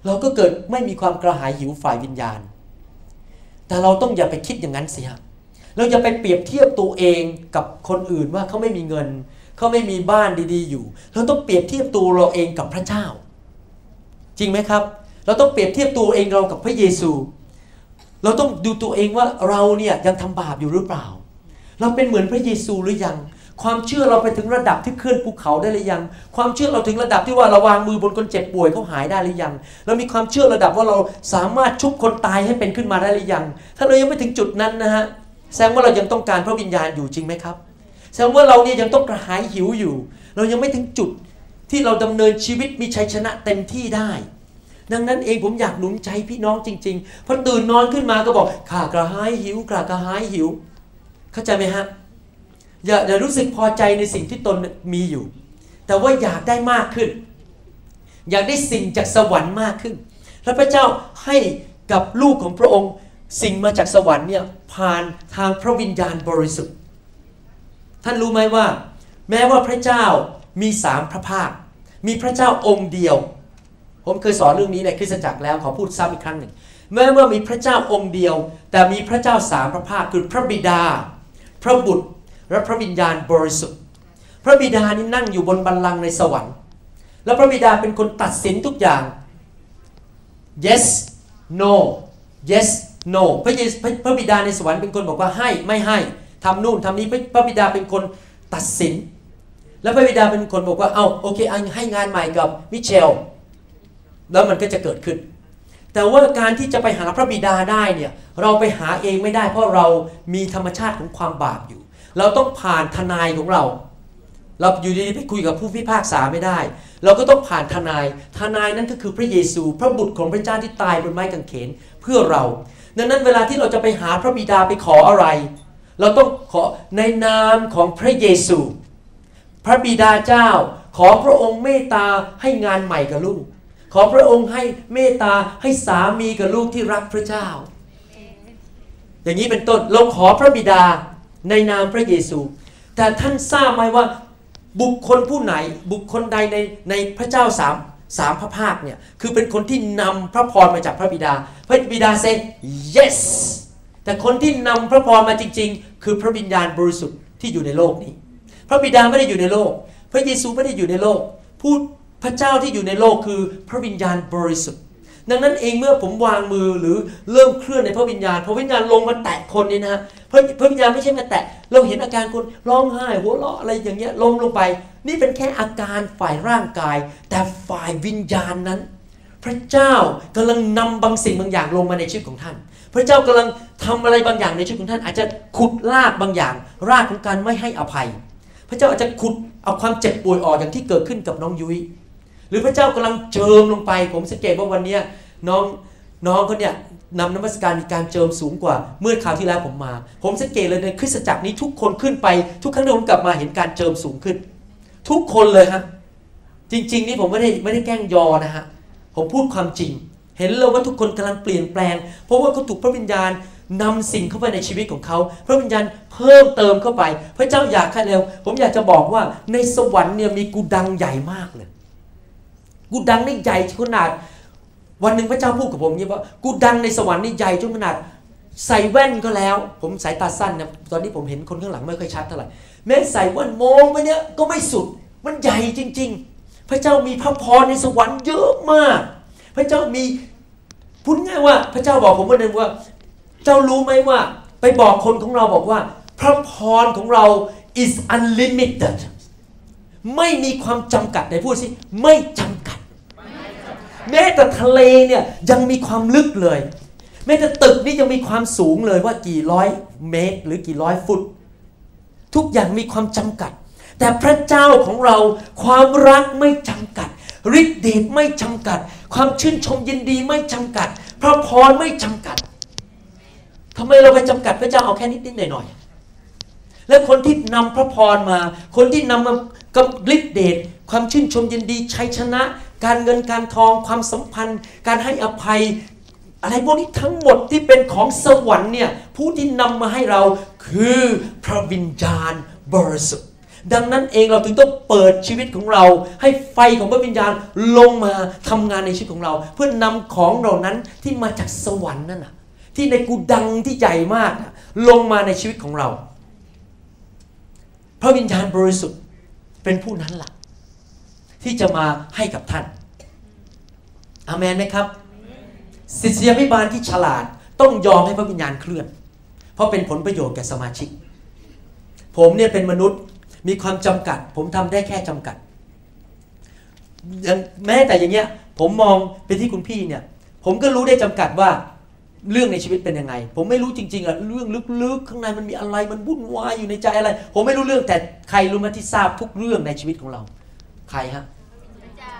เราก็เกิดไม่มีความกระหายหิวฝ่ายวิญญาณ แต่เราต้องอย่าไปคิดอย่างนั้นสิฮะเราอย่าไปเปรียบเทียบตัวเองกับคนอื่นว่าเขาไม่มีเงินเขาไม่มีบ้านดีๆอยู่ เราต้องเปรียบเทียบตัวเราเองกับพระเจ้า จริงไหมครับ เราต้องเปรียบเทียบตัวเองเรากับพระเยซู เราต้องดูตัวเองว่าเราเนี่ยยังทำบาปอยู่หรือเปล่า เราเป็นเหมือนพระเยซูหรือยัง ความเชื่อเราไปถึงระดับที่เคลื่อนภูเขาได้หรือยัง ความเชื่อเราถึงระดับที่ว่าเราวางมือบนคนเจ็บป่วยเขาหายได้หรือยัง เรามีความเชื่อระดับว่าเราสามารถชุบคนตายให้เป็นขึ้นมาได้หรือยัง ถ้าเรายังไม่ถึงจุดนั้นนะฮะแสดงว่าเรายังต้องการพระวิญญาณอยู่จริงไหมครับ แสดงว่าเราเนี่ยยังต้องกระหายหิวอยู่ เรายังไม่ถึงจุดที่เราดำเนินชีวิตมีชัยชนะเต็มที่ได้ ดังนั้นเองผมอยากหนุนใจพี่น้องจริงๆพอตื่นนอนขึ้นมาก็บอกข้ากระหายหิวข้ากระหายหิว เข้าใจไหมฮะอย่าอย่ารู้สึกพอใจในสิ่งที่ตนมีอยู่ แต่ว่าอยากได้มากขึ้น อยากได้สิ่งจากสวรรค์มากขึ้น และพระเจ้าให้กับลูกของพระองค์สิ่งมาจากสวรรค์เนี่ยผ่านทางพระวิญญาณบริสุทธิ์ ท่านรู้ไหมว่า แม้ว่าพระเจ้ามีสามพระภาค มีพระเจ้าองค์เดียว ผมเคยสอนเรื่องนี้ในคริสตจักรแล้วขอพูดซ้ำอีกครั้งหนึ่งแม้ว่ามีพระเจ้าองค์เดียว แต่มีพระเจ้าสามพระภาคคือพระบิดา พระบุตรและพระวิญญาณบริสุทธิ์ พระบิดานี่นั่งอยู่บนบัลลังก์ในสวรรค์ และพระบิดาเป็นคนตัดสินทุกอย่าง yes no yes no พระพระพระบิดาในสวรรค์เป็นคนบอกว่าให้ไม่ให้ทำนู่นทำนี้พระบิดาเป็นคนตัดสิน แล้วพระบิดาเป็นคนบอกว่าเอาโอเคอันให้งานใหม่กับมิเชล แล้วมันก็จะเกิดขึ้น แต่ว่าการที่จะไปหาพระบิดาได้เนี่ยเราไปหาเองไม่ได้ เพราะเรามีธรรมชาติของความบาปอยู่ เราต้องผ่านทนายของเรา เราอยู่ดีๆไปคุยกับผู้พิพากษาไม่ได้ เราก็ต้องผ่านทนาย ทนายนั้นก็คือพระเยซู พระบุตรของพระเจ้าที่ตายบนไม้กางเขนเพื่อเรา ดังนั้นเวลาที่เราจะไปหาพระบิดาไปขออะไร เราต้องขอในนามของพระเยซู พระบิดาเจ้าขอพระองค์เมตตาให้งานใหม่กับลูก ขอพระองค์ให้เมตตาให้สามีกับลูกที่รักพระเจ้า อย่างนี้เป็นต้นเราขอพระบิดาในนามพระเยซู แต่ท่านทราบไหมว่าบุคคลผู้ไหนบุคคลใดในในพระเจ้าสามสามพระภาคเนี่ยคือเป็นคนที่นำพระพรมาจากพระบิดา พระบิดาเซ yes แต่คนที่นำพระพรมาจริง ๆ คือพระวิญญาณบริสุทธิ์ที่อยู่ในโลกนี้ พระบิดาไม่ได้อยู่ในโลก พระเยซูไม่ได้อยู่ในโลกผู้ พระเจ้าที่อยู่ในโลกคือพระวิญญาณบริสุทธิ์ ดังนั้นเองเมื่อผมวางมือหรือเริ่มเคลื่อนในพระวิญญาณพระวิญญาณลงมาแตะคนนี่นะฮะพระพระวิญญาณไม่ใช่มาแตะ เราเห็นอาการคนร้องไห้หัวเราะอะไรอย่างเงี้ยลงลงไป นี่เป็นแค่อาการฝ่ายร่างกาย แต่ฝ่ายวิญญาณนั้น พระเจ้ากำลังนำบางสิ่งบางอย่างลงมาในชีวิตของท่าน พระเจ้ากำลังทำอะไรบางอย่างในชีวิตของท่าน อาจจะขุดรากบางอย่าง รากของการไม่ให้อภัย พระเจ้าอาจจะขุดเอาความเจ็บป่วยออกอย่างที่เกิดขึ้นกับน้องยุ้ย รือพระเจ้ากำลังเจิมลงไป ผมสังเกตว่าวันนี้น้องน้องเขาเนี่ยนำนมัสการมีการเจิมสูงกว่าเมื่อคราวที่แล้วผมมา ผมสังเกตเลยในคริสตจักรนี้ทุกคนขึ้นไป ทุกครั้งที่ผมกลับมาเห็นการเจิมสูงขึ้น ทุกคนเลยฮะจริง ๆ นี่ผมไม่ได้ไม่ได้แกล้งยอนะฮะผมพูดความจริง เห็นเลยว่าทุกคนกำลังเปลี่ยนแปลง เพราะว่าเขาถูกพระวิญญาณนำสิ่งเข้าไปในชีวิตของเขาพระวิญญาณเพิ่มเติมเข้าไป พระเจ้าอยากให้เร็ว ผมอยากจะบอกว่าในสวรรค์เนี่ยมีกูดังใหญ่มากเลย กูดังนี่ใหญ่ขนาด วันหนึ่งพระเจ้าพูดกับผมเนี่ยว่ากูดังในสวรรค์นี่ใหญ่จนขนาด ใส่แว่นก็แล้ว ผมสายตาสั้นนะตอนนี้ผมเห็นคนข้างหลังไม่ค่อยชัดเท่าไหร่แม้ใส่แว่นมองไปเนี่ยก็ไม่สุดมันใหญ่จริง ๆ พระเจ้ามีพระพรในสวรรค์เยอะมาก พระเจ้ามีพูดง่ายว่า พระเจ้าบอกผมวันหนึงว่า เจ้ารู้ไหมว่า ไปบอกคนของเราบอกว่า พระพรของเรา is unlimited ไม่มีความจำกัดไหนพูดสิ ไม่จำก แม้แต่ทะเลเนี่ยยังมีความลึกเลย แม้แต่ตึกนี่ยังมีความสูงเลยว่ากี่ร้อยเมตร หรือกี่ร้อยฟุต ทุกอย่างมีความจำกัด แต่พระเจ้าของเราความรักไม่จำกัดฤทธิ์เดชไม่จำกัด ความชื่นชมยินดีไม่จำกัด พระพรไม่จำกัดทำไมเราไปจำกัดพระเจ้าเอาแค่นิดนิดหน่อยหน่อยและคนที่นำพระพรมา คนที่นำมากับฤทธิเดชความชื่นชมยินดีชัยชนะ การเงินการทองความสัมพันธ์ การให้อภัย อะไรพวกนี้ทั้งหมดที่เป็นของสวรรค์เนี่ยผู้ที่นำมาให้เราคือพระวิญญาณบริสุทธิ์ดังนั้นเองเราถึงต้องเปิดชีวิตของเรา ให้ไฟของพระวิญญาณลงมาทำงานในชีวิตของเรา เพื่อนำของเหล่านั้นที่มาจากสวรรค์นั่นน่ะที่ในกูดังที่ใหญ่มากนะลงมาในชีวิตของเรา พระวิญญาณบริสุทธิ์เป็นผู้นั้นล่ะ ที่จะมาให้กับท่านอาเมนไหมครับศิษยาพิบาลที่ฉลาดต้องยอมให้พระวิญญาณเคลื่อน เพราะเป็นผลประโยชน์แก่สมาชิก ผมเนี่ยเป็นมนุษย์มีความจำกัด ผมทำได้แค่จำกัดย่างแม้แต่อย่างเงี้ยผมมองไปที่คุณพี่เนี่ย ผมก็รู้ได้จำกัดว่าเรื่องในชีวิตเป็นยังไง ผมไม่รู้จริงๆอะเรื่องลึกๆ ข้างในมันมีอะไรมันวุ่นวายอยู่ในใจอะไร ผมไม่รู้เรื่องแต่ใครรู้มาที่ทราบทุกเรื่องในชีวิตของเรา ใครฮะ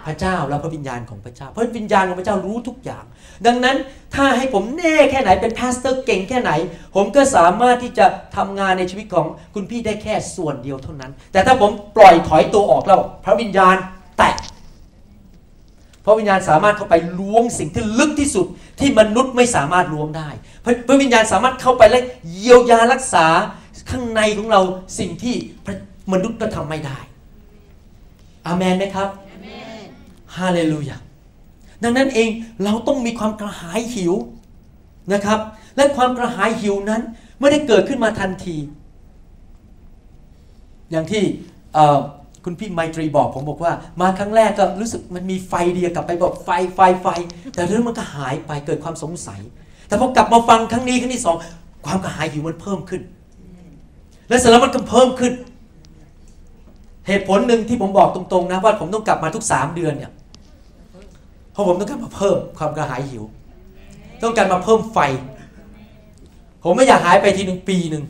พระเจ้าและพระวิญญาณของพระเจ้า เพราะวิญญาณของพระเจ้ารู้ทุกอย่าง ดังนั้นถ้าให้ผมแน่แค่ไหนเป็นพาสเตอร์เก่งแค่ไหน ผมก็สามารถที่จะทำงานในชีวิตของคุณพี่ได้แค่ส่วนเดียวเท่านั้น แต่ถ้าผมปล่อยถอยตัวออกแล้ว พระวิญญาณแตะพระวิญญาณสามารถเข้าไปล้วงสิ่งที่ลึกที่สุดที่มนุษย์ไม่สามารถล้วงได้ พระพระวิญญาณสามารถเข้าไปและเยียวยารักษาข้างในของเราสิ่งที่มนุษย์ก็ทำไม่ได้ อาเมนไหมครับฮาเลลูยาดังนั้นเองเราต้องมีความกระหายหิวนะครับ และความกระหายหิวนั้นไม่ได้เกิดขึ้นมาทันที อย่างที่คุณพี่ไมตรีบอกผมบอกว่า มาครั้งแรกก็รู้สึกมันมีไฟเดียกลับไปบอกไฟไฟไฟ แต่เรื่องมันก็หายไปเกิดความสงสัย แต่พอกลับมาฟังครั้งนี้ครั้งที่สองความกระหายหิวมันเพิ่มขึ้น และเสร็จแล้วมันก็เพิ่มขึ้น เหตุผลหนึ่งที่ผมบอกตรงๆนะว่าผมต้องกลับมาทุกสามเดือนเนี่ยเพราะผมต้องการมาเพิ่มความกระหายหิว ต้องการมาเพิ่มไฟ ผมไม่อยากหายไปทีหนึ่งปีหนึ่ง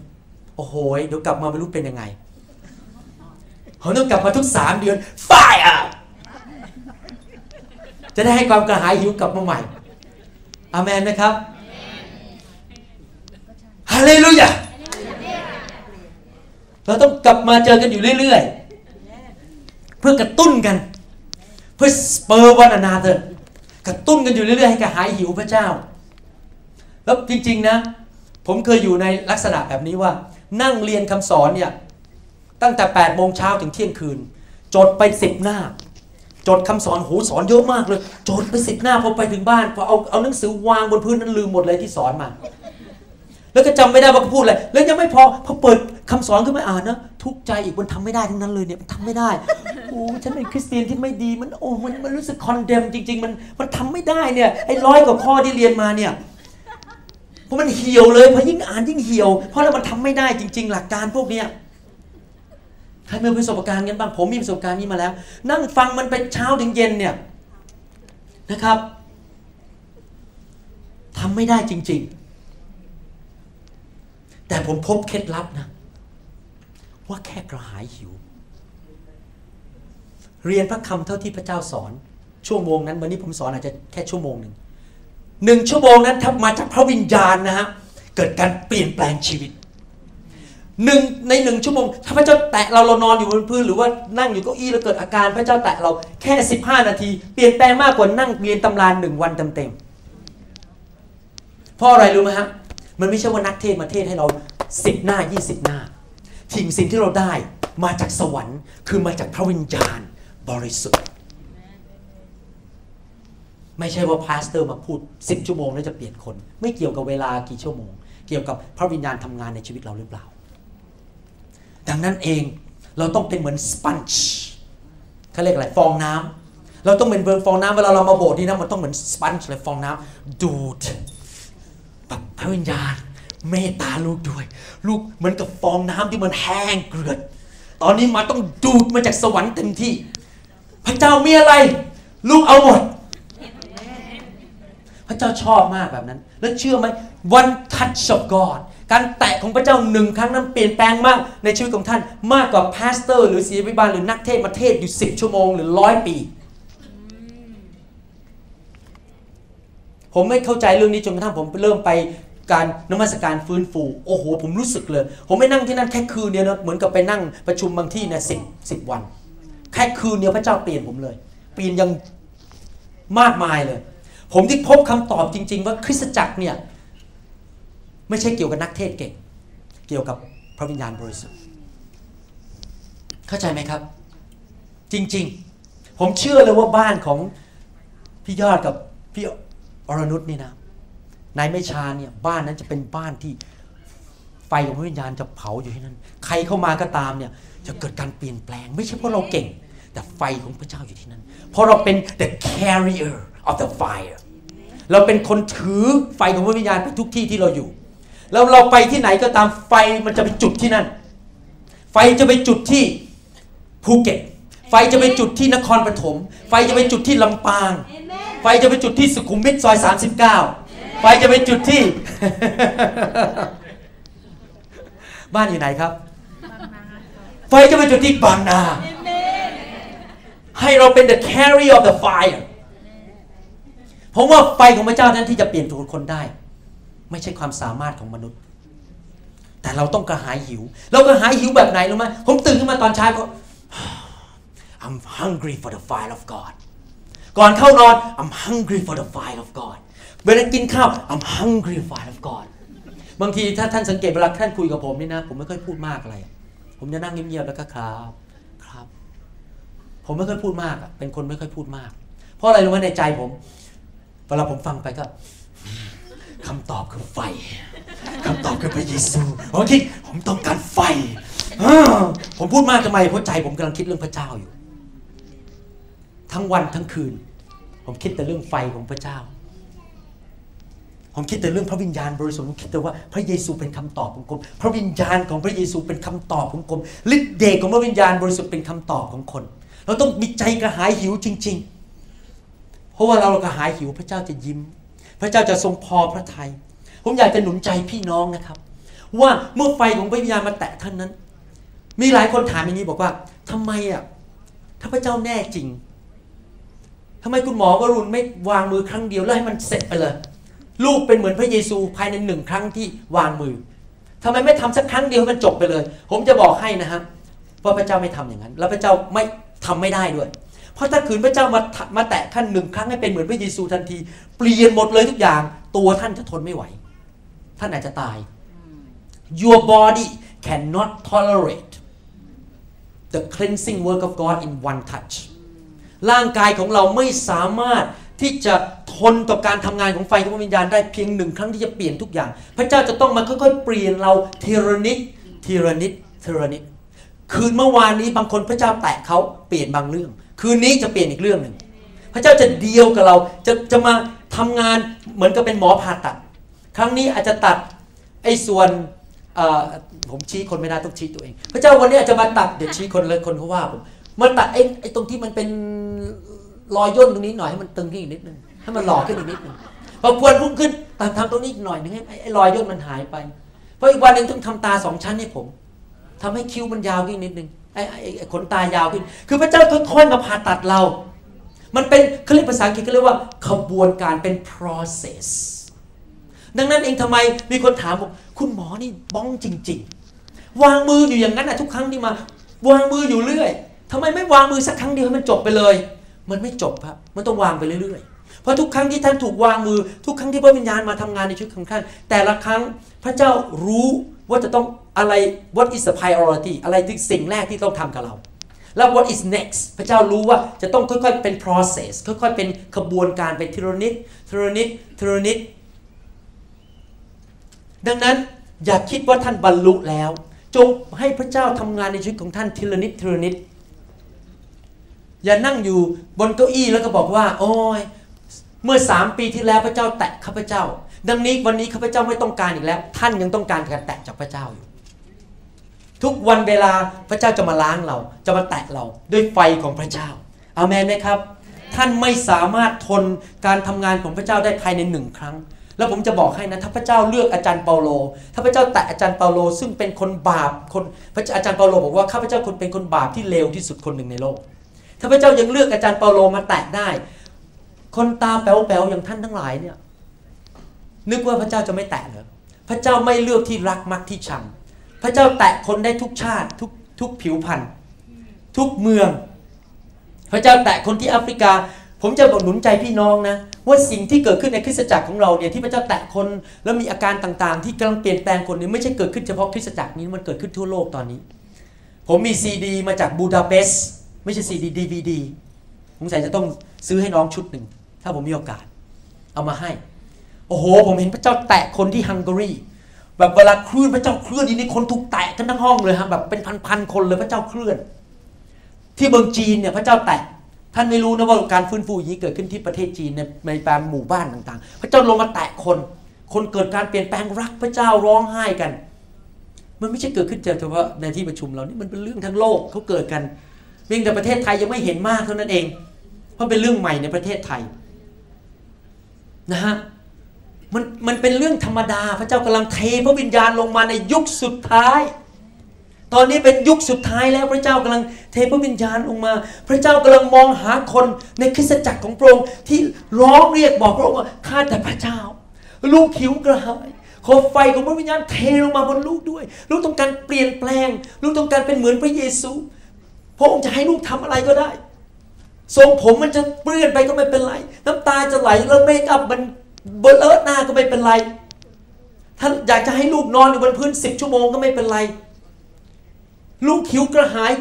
โอ้โหเดี๋ยวกลับมาไม่รู้เป็นยังไงผมต้องกลับมาทุกสามเดือนไฟอะจะได้ให้ความกระหายหิวกลับมาใหม่อาเมนนะครับฮาเลลูยาเราต้องกลับมาเจอกันอยู่เรื่อยๆ เพื่อกระตุ้นกัน เพื่อสเปอร์วันนาเถอะกระตุ้นกันอยู่เรื่อยๆให้กระหายหิวพระเจ้า แล้วจริงๆนะ ผมเคยอยู่ในลักษณะแบบนี้ว่า นั่งเรียนคำสอนเนี่ยตั้งแต่8ปดโมงเช้าถึงเที่ยงคืน จดไปสิบหน้า จดคำสอนโหสอนเยอะมากเลย จดไปสิบหน้าพอไปถึงบ้านพอเอาเอาหนังสือวางบนพื้นนั้นลืมหมดเลยที่สอนมา แล้วก็จำไม่ได้ว่าพูดอะไรแล้วยังไม่พอพอเปิดคำสอนขึ้นมาอ่านนะทุกใจอีกมันทำไม่ได้ทั้งนั้นเลยเนี่ยมันทำไม่ได้โอ้ฉันเป็นคริสเตียนที่ไม่ดีมันโอ้มันมันรู้สึกคอนเดมจริง ๆ มันมันทำไม่ได้เนี่ยไอ้ร้อยกว่าข้อที่เรียนมาเนี่ยเพราะมันเหี่ยวเลยพอยิ่งอ่านยิ่งเหี่ยว เพราะแล้วมันทำไม่ได้จริง ๆ หลักการพวกเนี้ยใครมีประสบการณ์กันบ้างผมมีประสบการณ์นี้มาแล้ว นั่งฟังมันไปเช้าถึงเย็นเนี่ยนะครับทำไม่ได้จริง ๆ แต่ผมพบเคล็ดลับนะ ว่าแค่กระหายหิว เรียนพระคำเท่าที่พระเจ้าสอน ชั่วโมงนั้น วันนี้ผมสอนอาจจะแค่ชั่วโมงหนึ่งหนึ่งชั่วโมงนั้นถ้ามาจากพระวิญญาณนะฮะเกิดการเปลี่ยนแปลงชีวิตหนึ่งในหนึ่งชั่วโมง ถ้าพระเจ้าแตะเราเรานอนอยู่บนพื้นหรือว่านั่งอยู่เก้าอี้แล้วเกิดอาการพระเจ้าแตะเราแค่ 15 นาที เปลี่ยนแปลงมากกว่านั่งเรียนตำราหนึ่งวันเต็มๆเพราะอะไรรู้ไหมฮะ มันไม่ใช่ว่านักเทศน์มาเทศน์ให้เราสิบหน้า20หน้าสิ่งสิ่งที่เราได้มาจากสวรรค์ คือมาจากพระวิญญาณบริสุทธิ์ ไม่ใช่ว่า pastor มาพูด10ชั่วโมงแล้วจะเปลี่ยนคน ไม่เกี่ยวกับเวลากี่ชั่วโมง เกี่ยวกับพระวิญญาณทำงานในชีวิตเราหรือเปล่า ดังนั้นเองเราต้องเป็นเหมือน sponge เขาเรียกอะไรฟองน้ำเราต้องเป็นเบิร์ฟองน้ำเวลาเรามาโบสถ์นี่นะมันต้องเหมือน sponge เลยฟองน้ำดูด พระวิญญาณเมตตาลูกด้วย ลูกเหมือนกับฟองน้ำที่มันแห้งเกลือด ตอนนี้มาต้องดูดมาจากสวรรค์เต็มที่ พระเจ้ามีอะไร ลูกเอาหมด พระเจ้าชอบมากแบบนั้น แล้วเชื่อไหม one touch of God การแตะของพระเจ้าหนึ่งครั้งนั้นเปลี่ยนแปลงมากในชีวิตของท่าน มากกว่าพาสเตอร์ หรือศิษยาภิบาลหรือนักเทศมาเทศอยู่สิบชั่วโมงหรือร้อยปี ผมไม่เข้าใจเรื่องนี้จนกระทั่งผมเริ่มไป การนมัสการฟื้นฟู โอ้โห ผมรู้สึกเลย ผมไม่นั่งที่นั่นแค่คืนเดียวนะเหมือนกับไปนั่งประชุมบางที่เนี่ยสิบสิบวัน แค่คืนเดียวพระเจ้าเปลี่ยนผมเลย เปลี่ยนยังมากมายเลย ผมที่พบคำตอบจริง ๆ ว่าคริสตจักรเนี่ยไม่ใช่เกี่ยวกับนักเทศเก่ง เกี่ยวกับพระวิญญาณบริสุทธิ์ เข้าใจไหมครับ จริง ๆ ผมเชื่อเลยว่าบ้านของพี่ยอดกับพี่อรนุชนี่นะ นายไม่ชาเนี่ยบ้านนั้นจะเป็นบ้านที่ไฟของพระวิญญาณจะเผาอยู่ที่นั่นใครเข้ามาก็ตามเนี่ยจะเกิดการเปลี่ยนแปลง ไม่ใช่เพราะเราเก่ง แต่ไฟของพระเจ้าอยู่ที่นั่นเพราะเราเป็น the carrier of the fire เราเป็นคนถือไฟของพระวิญญาณไปทุกที่ที่เราอยู่ แล้วเราไปที่ไหนก็ตามไฟมันจะไปจุดที่นั่น ไฟจะไปจุดที่ภูเก็ต ไฟจะไปจุดที่นครปฐม ไฟจะไปจุดที่ลำปาง ไฟจะไปจุดที่สุขุมวิทซอย 39 ไฟจะไปจุดที่ บ้านอยู่ไหนครับ ไฟจะไปจุดที่บางนา ให้เราเป็น the carrier of the fire ผมว่าไฟของพระเจ้านั้นที่จะเปลี่ยนตัวคนได้ ไม่ใช่ความสามารถของมนุษย์ แต่เราต้องกระหายหิว เรากระหายหิวแบบไหนรู้ไหมผมตื่นขึ้นมาตอนเช้าก็ I'm hungry for the fire of God ก่อนเข้านอน I'm hungry for the fire of God เวลากินข้าว I'm hungry for of God บางทีถ้าท่านสังเกตเวลาท่านคุยกับผมนี่นะ ผมไม่ค่อยพูดมากอะไร ผมจะนั่งเงียบๆแล้วก็ครับ ครับ ผมไม่ค่อยพูดมากอะเป็นคนไม่ค่อยพูดมาก เพราะอะไรรู้ไหมในใจผม เวลาผมฟังไปก็คำตอบคือไฟคำตอบคือพระเยซูผมคิดผมต้องการไฟผมพูดมากทำไมเพราะใจผมกำลังคิดเรื่องพระเจ้าอยู่ ทั้งวันทั้งคืน ผมคิดแต่เรื่องไฟของพระเจ้า ผมคิดแต่เรื่องพระวิญญาณบริสุทธิ์ผมคิดแต่ว่าพระเยซูเป็นคำตอบของผมพระวิญญาณของพระเยซูเป็นคำตอบของผมฤทธิ์เดชของพระวิญญาณบริสุทธิ์เป็นคำตอบของคน เราต้องมีใจกระหายหิวจริง ๆ เพราะว่าเรากระหายหิวพระเจ้าจะยิ้ม พระเจ้าจะทรงพอพระทยัยผมอยากจะหนุนใจพี่น้องนะครับ ว่าเมื่อไฟของพระวิญญาณมาแตะท่านนั้น มีหลายคนถามอย่างนี้บอกว่าทำไมอะถ้าพระเจ้าแน่จริงทำไมคุณหมอวรุณไม่วางมือครั้งเดียวแล้วให้มันเสร็จไปเลย ลูกเป็นเหมือนพระเยซูภายในหนึ่งครั้งที่วางมือทำไมไม่ทำสักครั้งเดียวให้มันจบไปเลย ผมจะบอกให้นะครับว่าพระเจ้าไม่ทำอย่างนั้น แล้วพระเจ้าไม่ทำไม่ได้ด้วย เพราะถ้าขืนพระเจ้ามามาแตะท่านหนึ่งครั้งให้เป็นเหมือนพระเยซูทันที เปลี่ยนหมดเลยทุกอย่าง ตัวท่านจะทนไม่ไหว ท่านอาจจะตาย your body cannot tolerate the cleansing work of God in one touch ร่างกายของเราไม่สามารถ ที่จะทนต่อการทำงานของไฟของวิญญาณได้เพียงหนึ่งครั้งที่จะเปลี่ยนทุกอย่าง พระเจ้าจะต้องมาค่อยๆ เปลี่ยนเราทีละนิดทีละนิดทีละนิดคืนเมื่อวานนี้บางคนพระเจ้าแตะเขาเปลี่ยนบางเรื่อง คืนนี้จะเปลี่ยนอีกเรื่องหนึ่งพระเจ้าจะเดียวกับเราจะจะมาทำงานเหมือนกับเป็นหมอผ่าตัด ครั้งนี้อาจจะตัดไอ้ส่วนผมชี้คนไม่ได้ต้องชี้ตัวเอง พระเจ้าวันนี้อาจจะมาตัดเดี๋ยวชี้คนเลยคนเขาว่าผมมาตัดไอ้ไอ้ตรงที่มันเป็น รอยย่นตรงนี้หน่อยให้มันตึงขึ้นอีกนิดนึงให้มันหล่อขึ้นอีกนิดนึงพอควรพุ่งขึ้นตามทำตรงนี้อีกหน่อยนึงให้ไอ้รอยย่นมันหายไปเพราะอีกวันหนึ่งต้องทำตาสองชั้นให้ผมทำให้คิ้วมันยาวขึ้นนิดนึงไอ้ไอ้ขนตายาวขึ้น คือพระเจ้าค่อยๆมาผ่าตัดเรา มันเป็นเขาเรียกภาษาอังกฤษเขาเรียกว่าขบวนการเป็น process ดังนั้นเองทำไมมีคนถามบอกคุณหมอนี่บ้องจริง ๆ วางมืออยู่อย่างนั้นนะทุกครั้งที่มา วางมืออยู่เรื่อยทำไมไม่วางมือสักครั้งเดียวให้มันจบไปเลย มันไม่จบครับ มันต้องวางไปเรื่อยๆ เพราะทุกครั้งที่ท่านถูกวางมือ ทุกครั้งที่พระวิญญาณมาทำงานในชีวิตของท่าน แต่ละครั้งพระเจ้ารู้ว่าจะต้องอะไร what is the priority อะไรที่สิ่งแรกที่ต้องทำกับเรา แล้ว what is next พระเจ้ารู้ว่าจะต้องค่อยๆเป็น process ค่อยๆเป็นขบวนการไปทีละนิดทีละนิดทีละนิดดังนั้นอย่าคิดว่าท่านบรรลุแล้ว จงให้พระเจ้าทำงานในชีวิตของท่านทีละนิดทีละนิด อย่านั่งอยู่บนเก้าอี้แล้วก็บอกว่า โอ้ยเมื่อสามปีที่แล้วพระเจ้าแตะข้าพเจ้า ดังนี้วันนี้ข้าพเจ้าไม่ต้องการอีกแล้ว ท่านยังต้องการการแตะจากพระเจ้าอยู่ ทุกวันเวลาพระเจ้าจะมาล้างเรา จะมาแตะเราด้วยไฟของพระเจ้าอาเมนไหมครับ ท่านไม่สามารถทนการทำงานของพระเจ้าได้ภายในหนึ่งครั้ง แล้วผมจะบอกให้นะถ้าพระเจ้าเลือกอาจารย์เปาโล ถ้าพระเจ้าแตะอาจารย์เปาโล ซึ่งเป็นคนบาปคนพระอาจารย์เปาโลบอกว่าข้าพเจ้าคนเป็นคนบาปที่เลวที่สุดคนหนึ่งในโลก ถ้าพระเจ้ายังเลือกอาจารย์เปาโลมาแตะได้ คนตาแป๋วๆอย่างท่านทั้งหลายเนี่ย นึกว่าพระเจ้าจะไม่แตะเหรอพระเจ้าไม่เลือกที่รักมักที่ชังพระเจ้าแตะคนได้ทุกชาติทุกทุกผิวพันธุ์ทุกเมือง พระเจ้าแตะคนที่แอฟริกา ผมจะบอกหนุนใจพี่น้องนะว่าสิ่งที่เกิดขึ้นในคริสตจักรของเราเนี่ยที่พระเจ้าแตะคนแล้วมีอาการต่างๆ ที่กำลังเปลี่ยนแปลงคนนี้ไม่ใช่เกิดขึ้นเฉพาะคริสตจักรนี้มันเกิดขึ้นทั่วโลกตอนนี้ ผมมีซีดี มาจากบูดาเปสต์ ไม่ใช่ซีดีดีวีดีผมใส่จะต้องซื้อให้น้องชุดหนึ่ง ถ้าผมมีโอกาส เอามาให้ โอ้โห ผมเห็นพระเจ้าแตะคนที่ฮังการีแบบเวลาเคลื่อนพระเจ้าเคลื่อนนี่คนถูกแตะกันทั้งห้องเลยฮะแบบเป็นพันๆคนเลยพระเจ้าเคลื่อน ที่เมืองจีนเนี่ยพระเจ้าแตะท่านไม่รู้นะว่าการฟื้นฟูอย่างนี้เกิดขึ้นที่ประเทศจีนในในแปลหมู่บ้านต่างๆ พระเจ้าลงมาแตะคน คนเกิดการเปลี่ยนแปลงรักพระเจ้าร้องไห้กัน มันไม่ใช่เกิดขึ้นเฉพาะในที่ประชุมเรานี่มันเป็นเรื่องทั้งโลกเขาเกิดกัน เพียงแต่ประเทศไทยยังไม่เห็นมากเท่านั้นเอง เพราะเป็นเรื่องใหม่ในประเทศไทยนะฮะมันมันเป็นเรื่องธรรมดา พระเจ้ากำลังเทพระวิญญาณลงมาในยุคสุดท้าย ตอนนี้เป็นยุคสุดท้ายแล้วพระเจ้ากำลังเทพระวิญญาณลงมา พระเจ้ากำลังมองหาคนในคริสตจักรของพระองค์ที่ร้องเรียกบอกพระองค์ว่าข้าแต่พระเจ้า ลูกหิวกระหายขอไฟของพระวิญญาณเทลงมาบนลูกด้วย ลูกต้องการเปลี่ยนแปลง ลูกต้องการเป็นเหมือนพระเยซู พระองค์จะให้ลูกทำอะไรก็ได้ ทรงผมมันจะเปลี่ยนไปก็ไม่เป็นไร น้ำตาจะไหลแล้วเมคอัพมันเบลอหน้าก็ไม่เป็นไรท่านอยากจะให้ลูกนอนอยู่บนพื้นสิบชั่วโมงก็ไม่เป็นไร ลูกหิวกระหาย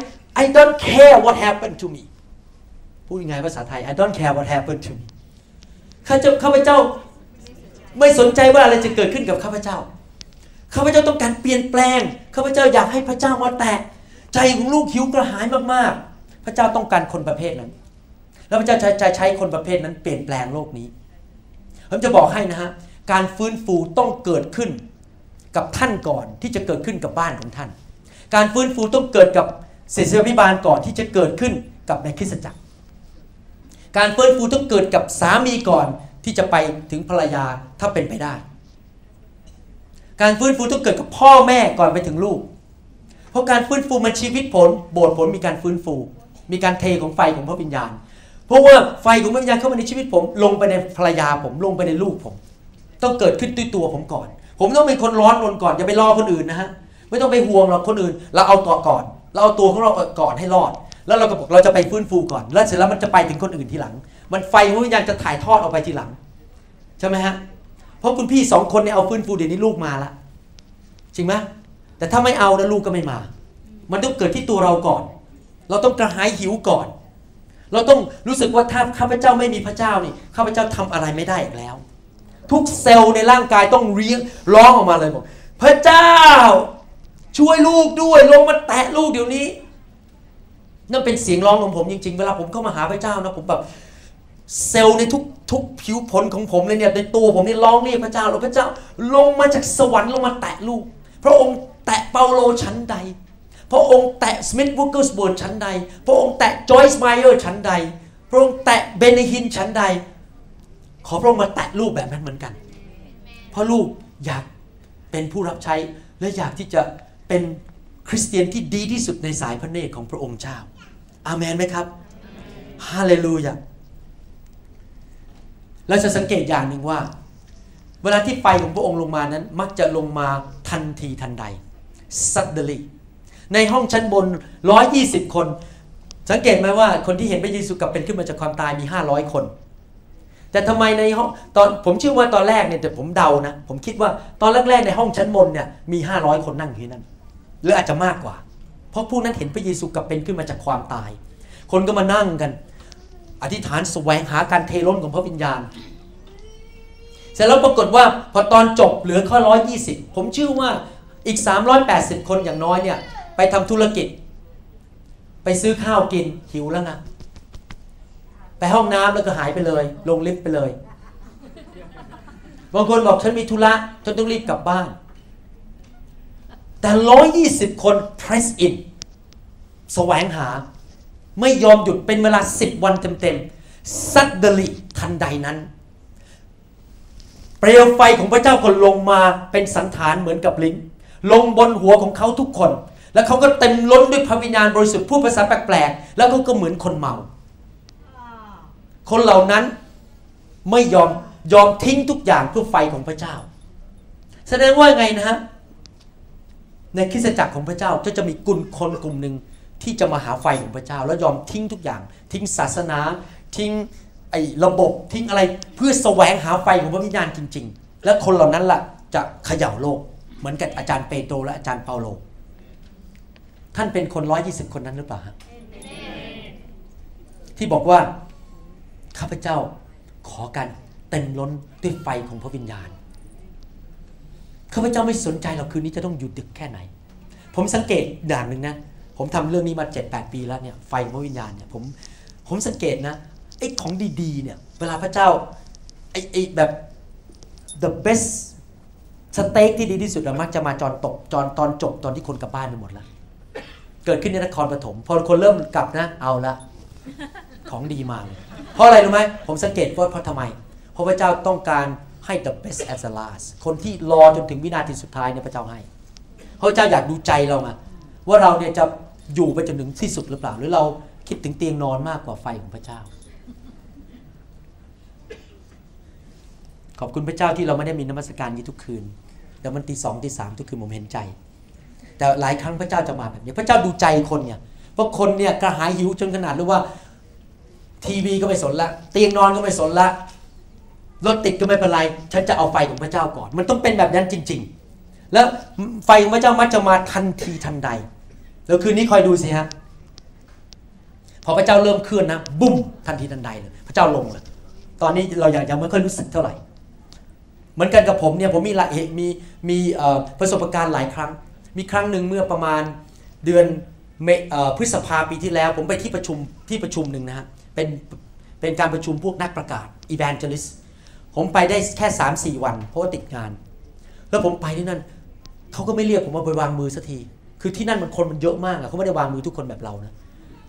I don't care what happened to me พูดยังไงภาษาไทย I don't care what happened to me ข้าเจ้าข้าพเจ้าไม่สนใจว่าอะไรจะเกิดขึ้นกับข้าพเจ้า ข้าพเจ้าต้องการเปลี่ยนแปลง ข้าพเจ้าอยากให้พระเจ้ามาแตะ ใจของลูกหิวกระหายมากๆ พระเจ้าต้องการคนประเภทนั้น แล้วพระเจ้าจะใช้คนประเภทนั้นเปลี่ยนแปลงโลกนี้ ผมจะบอกให้นะฮะ การฟื้นฟูต้องเกิดขึ้นกับท่านก่อนที่จะเกิดขึ้นกับบ้านของท่าน การฟื้นฟูต้องเกิดกับเศรษฐพิบาลก่อนที่จะเกิดขึ้นกับในคริสตจักร การฟื้นฟูต้องเกิดกับสามีก่อนที่จะไปถึงภรรยาถ้าเป็นไปได้ การฟื้นฟูต้องเกิดกับพ่อแม่ก่อนไปถึงลูก เพราะการฟื้นฟูมันชีวิตผล โบสถ์ผลมีการฟื้นฟู มีการเทของไฟของพระวิญญาณ เพราะว่าไฟของพระวิญญาณเข้ามาในชีวิตผม ลงไปในภรรยาผม ลงไปในลูกผม ต้องเกิดขึ้นด้วยตัวผมก่อน ผมต้องเป็นคนร้อนรนก่อนอย่าไปรอคนอื่นนะฮะไม่ต้องไปห่วงหรอกคนอื่น เราเอาตัวก่อน เราเอาตัวของเราก่อนให้รอด แล้วเราก็บอกเราจะไปฟื้นฟูก่อน แล้วเสร็จแล้วมันจะไปถึงคนอื่นทีหลัง มันไฟของวิญญาณจะถ่ายทอดออกไปทีหลังใช่ไหมฮะเพราะคุณพี่สองคนเนี่ยเอาฟื้นฟูเดี๋ยวนี้ลูกมาละจริงไหม แต่ถ้าไม่เอาแล้วลูกก็ไม่มา มันต้องเกิดที่ตัวเราก่อน เราต้องกระหายหิวก่อน เราต้องรู้สึกว่าถ้าข้าพเจ้าไม่มีพระเจ้านี่ข้าพเจ้าทำอะไรไม่ได้อีกแล้ว ทุกเซลล์ในร่างกายต้องเรียกร้องออกมาเลยบอกพระเจ้า ช่วยลูกด้วยลงมาแตะลูกเดี๋ยวนี้ นั่นเป็นเสียงร้องของผมจริงๆ เวลาผมเข้ามาหาพระเจ้านะผมแบบเซลล์ในทุกทุกผิวพลของผมเลยเนี่ยในตัวผมนี่ร้องเรียกพระเจ้าแล้วพระเจ้าลงมาจากสวรรค์ลงมาแตะลูก พระองค์ แตะเปาโลฉันใด พระองค์แตะ Smith Wigglesworth ฉันใด พระองค์แตะ Joyce Meyer ฉันใด พระองค์แตะ Benny Hinn ฉันใด ขอพระองค์มาแตะลูกแบบนั้นเหมือนกัน เพราะลูกอยากเป็นผู้รับใช้และอยากที่จะเป็นคริสเตียนที่ดีที่สุดในสายพระเนตรของพระองค์เจ้า อาเมนไหมครับ ฮาเลลูยาเราจะสังเกตอย่างหนึ่งว่า เวลาที่ไฟของพระองค์ลงมานั้น มักจะลงมาทันทีทันใด suddenly ในห้องชั้นบน 120 คน สังเกตไหมว่าคนที่เห็นพระเยซูกลับเป็นขึ้นมาจากความตายมี 500 คน แต่ทำไมในห้องตอนผมเชื่อว่าตอนแรกเนี่ยแต่ผมเดานะ ผมคิดว่าตอนแรกๆในห้องชั้นบนเนี่ยมี 500 คนนั่งอยู่ที่นั่นหรืออาจจะมากกว่า เพราะผู้นั้นเห็นพระเยซูกลับเป็นขึ้นมาจากความตาย คนก็มานั่งกัน อธิษฐานแสวงหาการเทล้นของพระวิญญาณเสร็จแล้วปรากฏว่าพอตอนจบเหลือข้อ120ผมเชื่อว่า อีก 380 คนอย่างน้อยเนี่ย ไปทำธุรกิจ ไปซื้อข้าวกินหิวแล้วนะไปห้องน้ำแล้วก็หายไปเลย ลงลิฟต์ไปเลยบางคนบอกฉันมีธุระฉันต้องรีบกลับบ้าน แต่ 120 คน press in แสวงหา ไม่ยอมหยุดเป็นเวลา 10 วันเต็มๆซัดเดลิทันใดนั้น เปลวไฟของพระเจ้าก็ลงมาเป็นสันฐานเหมือนกับลิ้น ลงบนหัวของเขาทุกคน แล้วเขาก็เต็มล้นด้วยพระวิญญาณบริสุทธิ์พูดภาษาแปลกๆ แล้วเขาก็เหมือนคนเมา คนเหล่านั้นไม่ยอมยอมทิ้งทุกอย่างเพื่อไฟของพระเจ้า แสดงว่าไงนะฮะในคริสตจักรของพระเจ้าก็จะมีกลุ่มคนกลุ่มหนึ่งที่จะมาหาไฟของพระเจ้า แล้วยอมทิ้งทุกอย่าง ทิ้งศาสนา ทิ้งไอ้ระบบทิ้งอะไรเพื่อแสวงหาไฟของพระวิญญาณจริง ๆ และคนเหล่านั้นล่ะจะเขย่าโลก เหมือนกับอาจารย์เปโตรและอาจารย์เปาโล ท่านเป็นคนร้อยยี่สิบคนนั้นหรือเปล่าฮะที่บอกว่าข้าพเจ้าขอการเต็มล้นด้วยไฟของพระวิญญาณข้าพเจ้าไม่สนใจหรอกคืนนี้จะต้องอยู่ดึกแค่ไหน ผมสังเกตอย่างหนึ่งนะผมทำเรื่องนี้มา7-8ปีแล้วเนี่ยไฟพระวิญญาณเนี่ยผมผมสังเกตนะไอ้ของดีๆเนี่ยเวลาพระเจ้าไอ้ไอ้แบบ the best สเต็กที่ดีที่สุดมักจะมาจอนตกจอนตอนจบตอนที่คนกลับบ้านไปหมดแล้ว เกิดขึ้นในนครปฐมพอคนเริ่มกลับนะ เอาละของดีมาเลยเพราะอะไรรู้ไหมผมสังเกตว่าเพราะทำไม เพราะพระเจ้าต้องการให้ the best as the last คนที่รอจนถึงวินาทีสุดท้ายเนี่ยพระเจ้าให้เพราะพระเจ้าอยากดูใจเราไงว่าเราเนี่ยจะอยู่ไปจนถึงที่สุดหรือเปล่า หรือเราคิดถึงเตียงนอนมากกว่าไฟของพระเจ้า ขอบคุณพระเจ้าที่เราไม่ได้มีนมัสการนี้ทุกคืน แต่มันตีสองตีสามทุกคืนผมเห็นใจ แต่หลายครั้งพระเจ้าจะมาแบบนี้พระเจ้าดูใจคนเนี่ยเพราะคนเนี่ยกระหายหิวจนขนาดรู้ว่า ทีวีก็ไม่สนละ เตียงนอนก็ไม่สนละรถติดก็ไม่เป็นไร ฉันจะเอาไฟของพระเจ้าก่อน มันต้องเป็นแบบนั้นจริง ๆ แล้วไฟของพระเจ้ามักจะมาทันทีทันใด แล้วคืนนี้คอยดูสิฮะ พอพระเจ้าเริ่มเคลื่อนนะบุ้มทันทีทันใดเลย พระเจ้าลงเลย ตอนนี้เราอยังยังไม่ค่อยรู้สึกเท่าไหร่ เหมือนกันกับผมเนี่ยผมมีหลายมีมีประสบการณ์หลายครั้ง มีครั้งหนึ่งเมื่อประมาณเดือนพฤษภาปีที่แล้ว ผมไปที่ประชุมที่ประชุมหนึ่งนะฮะเป็นเป็นการประชุมพวกนักประกาศ evangelist ผมไปได้แค่ 3 4 วัน เพราะว่าติดงาน แล้วผมไปที่นั่นเขาก็ไม่เรียกผมมาไปวางมือสักที คือที่นั่นมันคนมันเยอะมากอะเขาไม่ได้วางมือทุกคนแบบเรานะ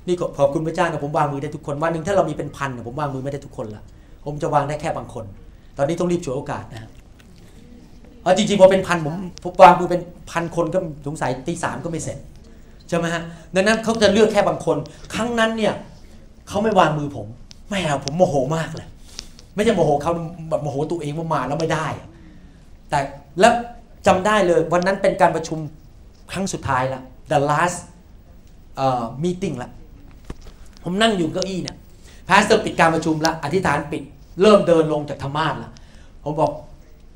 นี่ขอบคุณพระเจ้านะผมวางมือได้ทุกคนวันหนึ่งถ้าเรามีเป็นพันผมวางมือไม่ได้ทุกคนละผมจะวางได้แค่บางคน ตอนนี้ต้องรีบฉวยโอกาสนะ เอาจริงๆพอเป็นพันผมผมวางมือเป็นพันคนก็สงสัยตีสามก็ไม่เสร็จใช่ไหมฮะดังนั้นเขาจะเลือกแค่บางคน ครั้งนั้นเนี่ยเขาไม่วางมือผมไม่เอาผมโมโหมากเลย ไม่ใช่โมโหเขาแบบโมโหตัวเองว่ามาแล้วไม่ได้ แต่แล้วจำได้เลยวันนั้นเป็นการประชุมครั้งสุดท้ายละ the last uh, meeting ละ ผมนั่งอยู่เก้าอี้เนี่ย pastor ปิดการประชุมละอธิษฐานปิด เริ่มเดินลงจากธรรมาสน์ละผมบอก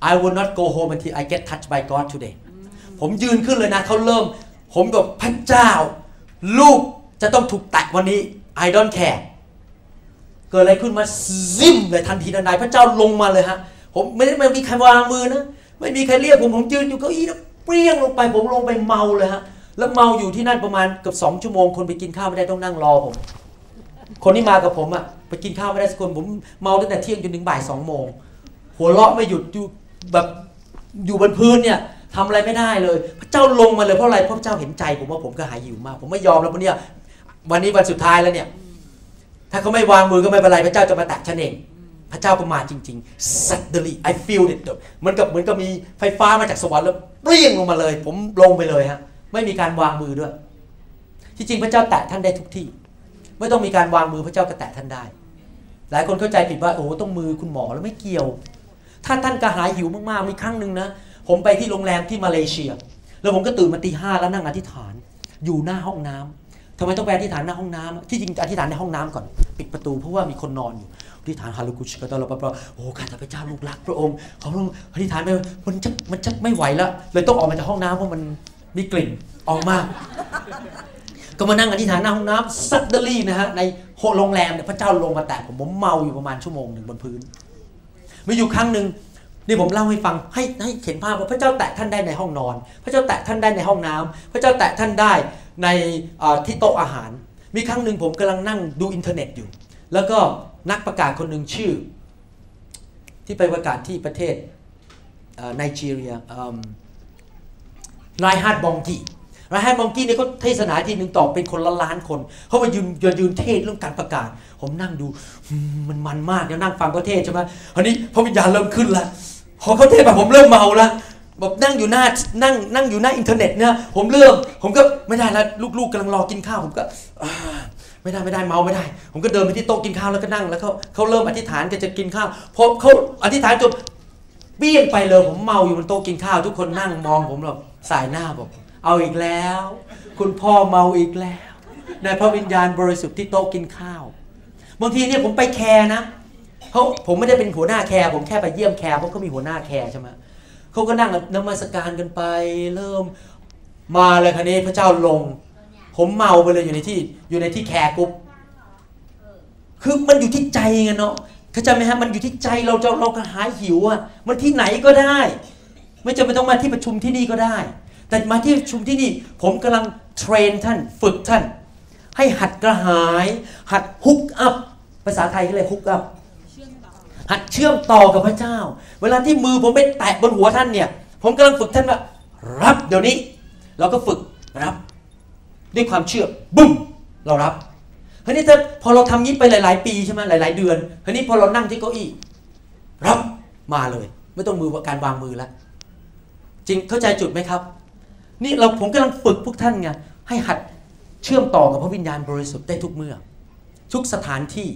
I will not go home until I get touched by God today ผมยืนขึ้นเลยนะเขาเริ่ม ผมบอกพระเจ้า ลูกจะต้องถูกแตะวันนี้ I don't care เกิดอะไรขึ้นมาซิมเลยทันทีทันใดพระเจ้าลงมาเลยฮะ ผมไม่ได้ไม่มีใครวางมือนะ ไม่มีใครเรียกผมผมยืนอยู่เก้าอี้แล้วเปรี้ยงลงไป ผมลงไปเมาเลยฮะ แล้วเมาอยู่ที่นั่นประมาณเกือบสองชั่วโมง คนไปกินข้าวไม่ได้ต้องนั่งรอผม คนที่มากับผมอะไปกินข้าวไม่ได้สักคนผมเมาตั้งแต่เที่ยงจนถึงบ่ายสองโมงหัวเราะไม่หยุดอยู่ แบบอยู่บนพื้นเนี่ยทำอะไรไม่ได้เลย พระเจ้าลงมาเลยเพราะอะไรเพราะพระเจ้าเห็นใจ ผมว่าผมก็หายหิวมาก ผมไม่ยอมแล้ววันนี้วันนี้วันสุดท้ายแล้วเนี่ย ถ้าเขาไม่วางมือก็ไม่เป็นไรพระเจ้าจะมาแตะฉันเอง พระเจ้าก็มาจริงๆ suddenly I feel it เหมือนกับเหมือนกับมีไฟฟ้ามาจากสวรรค์แล้วเปรี้ยงลงมาเลย ผมลงไปเลยฮะไม่มีการวางมือด้วย ที่จริงพระเจ้าแตะท่านได้ทุกที่ ไม่ต้องมีการวางมือพระเจ้าก็แตะท่านได้ หลายคนเข้าใจผิดว่าโอ้ต้องมือคุณหมอแล้วไม่เกี่ยว ถ้าท่านกระหายหิวมากๆ มีครั้งหนึ่งนะ ผมไปที่โรงแรมที่มาเลเซีย แล้วผมก็ตื่นมาตีห้าแล้วนั่งอธิษฐาน อยู่หน้าห้องน้ำทำไมต้องไปอธิษฐานหน้าห้องน้ำที่จริงอธิษฐานในห้องน้ำก่อน ปิดประตูเพราะว่ามีคนนอนอยู่อธิษฐานฮาลูกุชกตลอดปะโอ้ข้าแต่พระเจ้าลูกรักพระองค์เขาลงอธิษฐานไปมันจะมันจะไม่ไหวแล้วเลยต้องออกมาจากห้องน้ำเพราะมันมีกลิ่นออกมาก็มานั่งอธิษฐานหน้าห้องน้ำซัดเดลี่นะฮะในโรงแรมเนี่ยพระเจ้าลงมาแตะผมผมเมาอยู่ประมาณชั่วโมงหนึ่งบนพื้น มีอยู่ครั้งหนึ่งนี่ผมเล่าให้ฟังให้ให้เห็นภาพว่าพระเจ้าแตะท่านได้ในห้องนอน พระเจ้าแตะท่านได้ในห้องน้ำพระเจ้าแตะท่านได้ในที่โต๊ะอาหาร มีครั้งหนึ่งผมกำลังนั่งดูอินเทอร์เน็ตอยู่ แล้วก็นักประกาศคนหนึ่งชื่อ ที่ไปประกาศที่ประเทศไนจีเรีย Reinhard Bonnke Reinhard Bonnke เนี่ยเขาเทศนาทีหนึ่งต่อเป็นคนละล้านคนเขามายืนยืนยืนเทศน์เรื่องการประกาศ ผมนั่งดูมันมันมากเดี๋ยวนั่งฟังเขาเทศน์ใช่ไหมคราวนี้พระวิญญาณเริ่มขึ้นละพอเขาเทศน์แบบผมเริ่มเมาละแบบนั่งอยู่หน้านั่งนั่งอยู่หน้าอินเทอร์เน็ตเนี่ยผมเริ่มผมก็ไม่ได้แล้วลูกๆกำลังรอกินข้าวผมก็ไม่ได้ไม่ได้เมาไม่ได้ ผมก็เดินไปที่โต๊ะกินข้าวแล้วก็นั่งแล้วเขาเขาเริ่มอธิษฐานจะจะกินข้าวพอเขาอธิษฐานจบเปรี้ยงไปเลยผมเมาอยู่บนโต๊ะกินข้าว ทุกคนนั่งมองผมแบบส่ายหน้าบอก เอาอีกแล้ว คุณพ่อเมาอีกแล้ว ในพระวิญญาณบริสุทธิ์ที่โต๊ะกินข้าว บางทีเนี่ยผมไป care นะเขาผมไม่ได้เป็นหัวหน้า care ผมแค่ไปเยี่ยม care เพราะเขามีหัวหน้า care ใช่ไหมเขาก็นั่งนมัสการกันไป เริ่มมาเลยคราวนี้พระเจ้าลง ผมเมาไปเลยอยู่ในที่อยู่ในที่แคร์กุ๊บคือมันอยู่ที่ใจไงเนาะเข้าใจไหมฮะมันอยู่ที่ใจเราจะเรากระหายหิวอะมันที่ไหนก็ได้ ไม่จำเป็นต้องมาที่ประชุมที่นี่ก็ได้ แต่มาที่ชุมที่นี่ผมกำลังเทรนท่านฝึกท่าน ให้หัดกระหาย หัดฮุกอัพภาษาไทยก็เลยฮุกอัพหัดเชื่อมต่อกับพระเจ้า เวลาที่มือผมไปแตะบนหัวท่านเนี่ยผมกำลังฝึกท่านว่ารับเดี๋ยวนี้ เราก็ฝึกรับ ด้วยความเชื่อบุ้มเรารับทีนี้ถ้าพอเราทำนี้ไปหลาย ๆ ปีใช่ไหมหลาย ๆ เดือนทีนี้พอเรานั่งที่เก้าอี้รับมาเลย ไม่ต้องมือการวางมือแล้วจริงเข้าใจจุดไหมครับ นี่เราผมกำลังฝึกพวกท่านไงให้หัดเชื่อมต่อกับพระวิญญาณบริสุทธิ์ได้ทุกเมื่อ ทุกสถานที่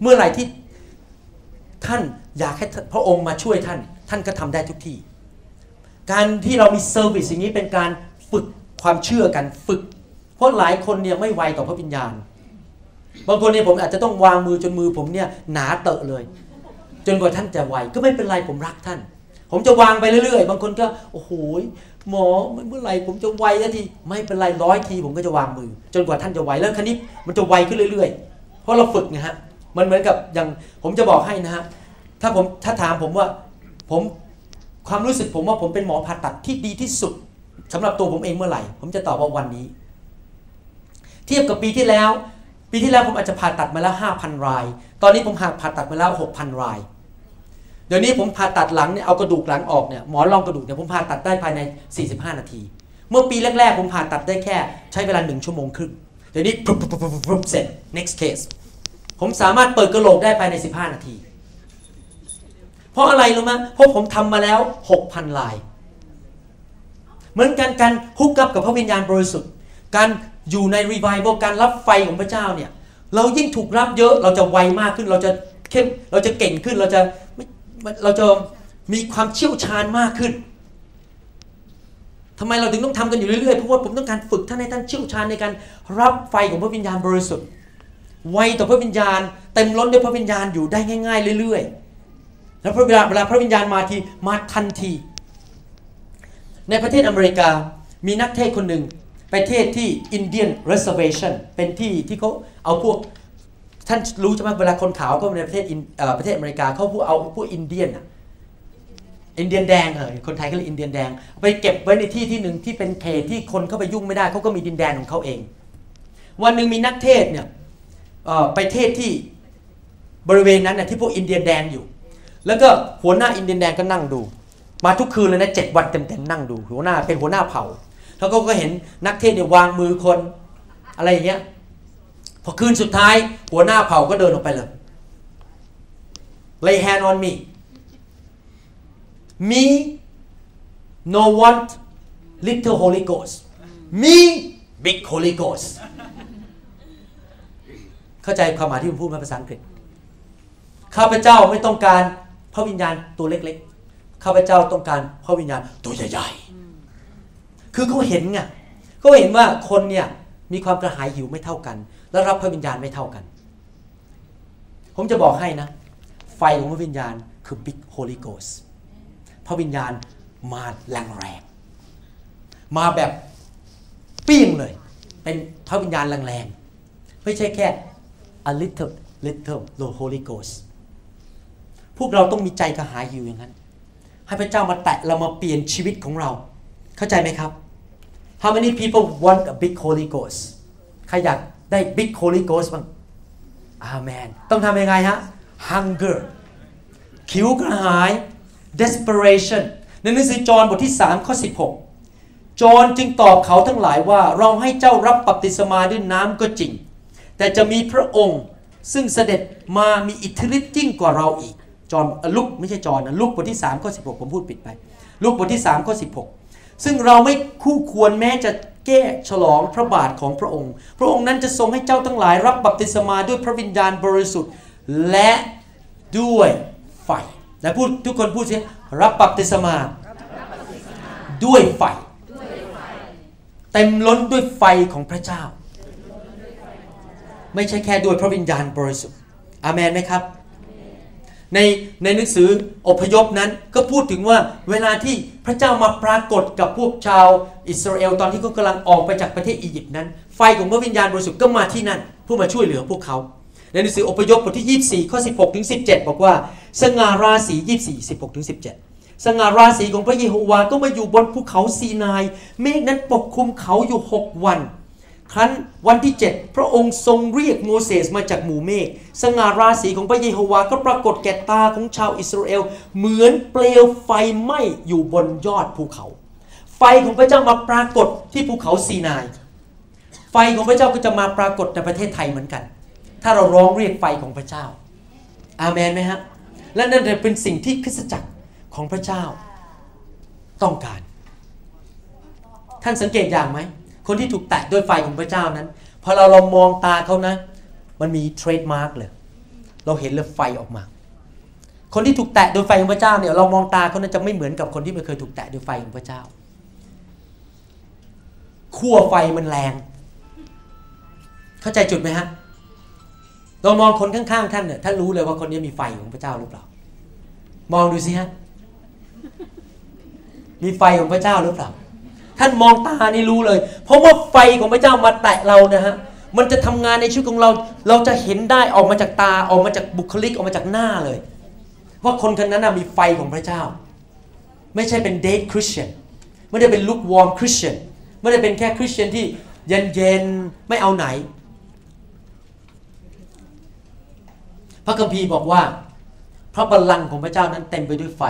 เมื่อไหร่ที่ท่านอยากให้พระองค์มาช่วยท่าน ท่านก็ทำได้ทุกที่ การที่เรามีเซอร์วิสอย่างนี้เป็นการฝึกความเชื่อกันฝึก เพราะหลายคนเนี่ยไม่ไวต่อพระวิญญาณ บางคนเนี่ยผมอาจจะต้องวางมือจนมือผมเนี่ยหนาเตอะเลย จนกว่าท่านจะไวก็ไม่เป็นไรผมรักท่าน ผมจะวางไปเรื่อยๆ บางคนก็โอ้โห หมอเมื่อไหร่ผมจะไวแล้วทีไม่เป็นไรร้อยทีผมก็จะวางมือ จนกว่าท่านจะไวแล้วคันนี้มันจะไวขึ้นเรื่อยๆ เพราะเราฝึกไงฮะมันเหมือนกับอย่างผมจะบอกให้นะฮะถ้าผมถ้าถามผมว่าผมความรู้สึกผมว่าผมเป็นหมอผ่าตัดที่ดีที่สุดสำหรับตัวผมเองเมื่อไหร่ ผมจะตอบว่าวันนี้ เทียบกับปีที่แล้ว ปีที่แล้วผมอาจจะผ่าตัดมาแล้ว5,000 ราย ตอนนี้ผมหาผ่าตัดมาแล้ว6,000 ราย ดี๋ยวนี้ผมผ่าตัดหลังเนี่ยเอากระดูกหลังออกเนี่ยหมอนรองกระดูกเนี่ยผมผ่าตัดได้ภายใน 45 นาที เมื่อปีแรกๆ ผมผ่าตัดได้แค่ใช้เวลาหนึ่งชั่วโมงครึ่งเดี๋ยวนี้ปุ๊บปุ๊บปุ๊บปุ๊บเสร็จ next case ผมสามารถเปิดกระโหลกได้ภายใน 15 นาที เพราะอะไรรู้ไหมเพราะผมทำมาแล้ว 6,000 ลาย เหมือนกันการฮุกกับกับพระวิญญาณบริสุทธิ์ การอยู่ในรีไวเวลการรับไฟของพระเจ้าเนี่ยเรายิ่งถูกรับเยอะเราจะไวมากขึ้นเราจะเข้มเราจะเก่งขึ้นเราจะ เราจะมีความเชี่ยวชาญมากขึ้นทำไมเราถึงต้องทำกันอยู่เรื่อยๆ เพราะว่าผมต้องการฝึกท่านให้ท่านเชี่ยวชาญในการรับไฟของพระวิญญาณบริสุทธิ์ ไวต่อพระวิญญาณ เต็มล้นด้วยพระวิญญาณอยู่ได้ง่าย ๆ เรื่อยๆ แล้วพระเวลาเวลาพระวิญญาณมาทีมาทันที ในประเทศอเมริกามีนักเทศคนหนึ่งไปเทศที่ Indian Reservation เป็นที่ที่เขาเอาพวก ท่านรู้ใช่ไหมเวลาคนขาวก็ในประเทศประเทศอเมริกาเขาพวกเอาพวกอินเดียนอะอินเดียนแดงเออคนไทยก็เรียกอินเดียนแดง ไปเก็บไว้ในที่ที่หนึ่งที่เป็นเขตที่คนเข้าไปยุ่งไม่ได้เขาก็มีดินแดนของเขาเอง วันหนึ่งมีนักเทศเนี่ยไปเทศที่บริเวณนั้นน่ยที่พวกอินเดียนแดงอยู่ แล้วก็หัวหน้าอินเดียนแดงก็นั่งดู มาทุกคืนเลยนะเจ็ดวันเต็มๆนั่งดู หัวหน้าเป็นหัวหน้าเผ่า แล้วก็เห็นนักเทศเนี่ยวางมือคนอะไรอย่างเงี้ย พอคืนสุดท้ายหัวหน้าเผ่าก็เดินออกไปเลย lay hand on me me no want little Holy Ghost me big Holy Ghost เข้าใจความหมายที่ผมพูดมาภาษาอังกฤษ ข้าพเจ้าไม่ต้องการพระวิญญาณตัวเล็กๆ ข้าพเจ้าต้องการพระวิญญาณตัวใหญ่ๆ คือเขาเห็นไงเขาเห็นว่าคนเนี่ยมีความกระหายหิวไม่เท่ากัน และรับพระวิญญาณไม่เท่ากัน ผมจะบอกให้นะ ไฟของพระวิญญาณคือ Big Holy Ghost พระวิญญาณมาแรงแรงมาแบบปิ้งเลย เป็นพระวิญญาณแรงๆ ไม่ใช่แค่ a little little the Holy Ghost พวกเราต้องมีใจกระหายหิวอย่างนั้น ให้พระเจ้ามาแตะเรามาเปลี่ยนชีวิตของเรา เข้าใจไหมครับ How many people want a big Holy Ghost ใครอยาก ได้ big Holy Ghost บ้างอาเมน ต้องทำยังไงฮะ hunger คิวกระหาย desperation ในหนังสือจอห์นบทที่ 3 ข้อ 16 จอห์นจึงตอบเขาทั้งหลายว่าเราให้เจ้ารับบัพติศมาด้วยน้ำก็จริง แต่จะมีพระองค์ซึ่งเสด็จมามีอิทธิฤทธิ์ยิ่งกว่าเราอีก จอห์นลุกไม่ใช่จอห์นนะลุกบทที่3ข้อ16 ผมพูดปิดไป ลุกบทที่3ข้อ16 ซึ่งเราไม่คู่ควรแม้จะแก้ฉลองพระบาทของพระองค์ พระองค์นั้นจะทรงให้เจ้าทั้งหลาย รับบัพติศมาด้วยพระวิญญาณบริสุทธิ์และด้วยไฟและพูดทุกคนพูดสิรับบัพติศมาด้วยไฟ เต็มล้นด้วยไฟของพระเจ้า ไม่ใช่แค่ด้วยพระวิญญาณบริสุทธิ์อาเมนไหมครับ ในในหนังสืออพยพนั้นก็พูดถึงว่าเวลาที่พระเจ้ามาปรากฏกับพวกชาวอิสราเอลตอนที่เขากำลังออกไปจากประเทศอียิปต์นั้น ไฟของพระวิญญาณบริสุทธิ์ก็มาที่นั่นเพื่อมาช่วยเหลือพวกเขาในหนังสืออพยพบทที่ 24 ข้อ 16 ถึง 17 บอกว่า สง่าราศี 24 16 ถึง 17 สง่าราศีของพระเยโฮวาก็มาอยู่บนภูเขาซีนาย เมฆนั้นปกคลุมเขาอยู่ 6 วัน ครั้นวันที่ 7 พระองค์ทรงเรียกโมเสสมาจากหมู่เมฆสง่าราศีของพระเยโฮวาก็ปรากฏแก่ตาของชาวอิสราเอล เหมือนเปลวไฟไหม้อยู่บนยอดภูเขา ไฟของพระเจ้ามาปรากฏที่ภูเขาซีนาย ไฟของพระเจ้าก็จะมาปรากฏในประเทศไทยเหมือนกัน ถ้าเราร้องเรียกไฟของพระเจ้า อาเมนไหมฮะและนั่นเป็นสิ่งที่คริสตจักรของพระเจ้าต้องการ ท่านสังเกตอย่างไหม คนที่ถูกแตะด้วยไฟของพระเจ้านั้น พอเราเรามองตาเขานะ มันมี trademark เลย เราเห็นเลยไฟออกมา คนที่ถูกแตะโดยไฟของพระเจ้าเนี่ยเรามองตาเขานั้นจะไม่เหมือนกับคนที่ไม่เคยถูกแตะโดยไฟของพระเจ้าขั้วไฟมันแรง เข้าใจจุดไหมฮะ เรามองคนข้างๆท่านเนี่ยท่านรู้เลยว่าคนนี้มีไฟของพระเจ้าหรือเปล่า มองดูสิฮะ มีไฟของพระเจ้าหรือเปล่า ท่านมองตานี่รู้เลย เพราะว่าไฟของพระเจ้ามาแตะเรานะฮะมันจะทำงานในชีวิตของเรา เราจะเห็นได้ออกมาจากตาออกมาจากบุคลิกออกมาจากหน้าเลย ว่าคนคนนั้นมีไฟของพระเจ้า ไม่ใช่เป็นเดทคริสเตียนไม่ได้เป็นลุกวอร์มคริสเตียนไม่ได้เป็นแค่คริสเตียนที่เย็นๆไม่เอาไหน พระคัมภีร์บอกว่า พระบัลลังก์ของพระเจ้านั้นเต็มไปด้วยไฟ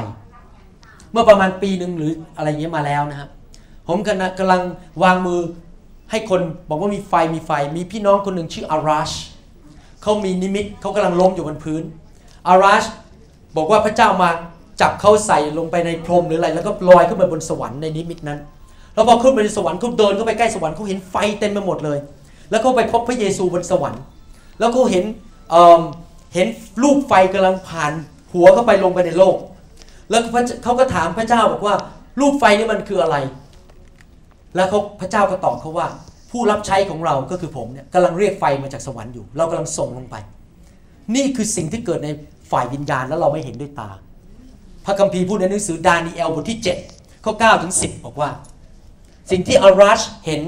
เมื่อประมาณปีหนึ่งหรืออะไรเงี้ยมาแล้วนะครับ ผมกำลังวางมือให้คนบอกว่ามีไฟมีไฟ มีพี่น้องคนหนึ่งชื่ออาราชเขามีนิมิตเขากำลังล้มอยู่บนพื้นอาราชบอกว่าพระเจ้ามาจับเขาใส่ลงไปในพรมหรืออะไร แล้วก็ลอยขึ้นไปบนสวรรค์ในนิมิตนั้น แล้วพอขึ้นไปในสวรรค์เขาเดินเข้าไปใกล้สวรรค์เขาเห็นไฟเต็มไปหมดเลย แล้วเขาไปพบพระเยซูบนสวรรค์ แล้วเขาเห็นเเห็นลูกไฟกำลังผ่านหัวเข้าไปลงไปในโลก แล้วเขาก็ถามพระเจ้าบอกว่าลูกไฟนี่มันคืออะไร แล้วเขาพระเจ้าก็ตอบเขาว่า ผู้รับใช้ของเราก็คือผมเนี่ยกำลังเรียกไฟมาจากสวรรค์อยู่ เรากำลังส่งลงไป นี่คือสิ่งที่เกิดในฝ่ายวิญญาณแล้วเราไม่เห็นด้วยตา พระคัมภีร์พูดในหนังสือดานีเอลบทที่ 7 ข้อ 9 ถึง 10 บอกว่า สิ่งที่อาราชเห็น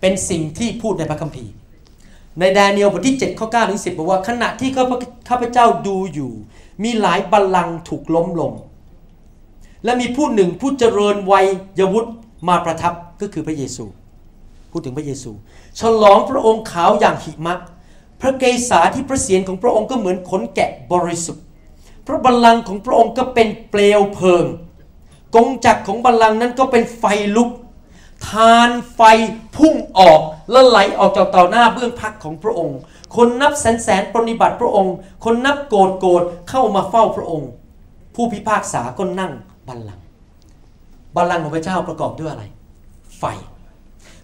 เป็นสิ่งที่พูดในพระคัมภีร์ ในดานียลบทที่ 7 ข้อ 9 ถึง 10 บอกว่า ขณะที่ข้าพเจ้าดูอยู่ มีหลายบัลลังก์ถูกล้มลง และมีผู้หนึ่งผู้เจริญวัยยวุฒิ มาประทับก็คือพระเยซู พูดถึงพระเยซู ฉลองพระองค์ขาวอย่างหิมะ พระเกศาที่พระเศียรของพระองค์ก็เหมือนขนแกะบริสุทธิ์ พระบัลลังก์ของพระองค์ก็เป็นเปลวเพลิง กงจักรของบัลลังก์นั้นก็เป็นไฟลุก ทานไฟพุ่งออกและไหลออกจากต่อหน้าเบื้องพักของพระองค์ คนนับแสนแสนปฏิบัติพระองค์ คนนับโกรธโกรธเข้ามาเฝ้าพระองค์ ผู้พิพากษาก็นั่งบัลลัง บัลลังก์ของพระเจ้าประกอบด้วยอะไร ไฟ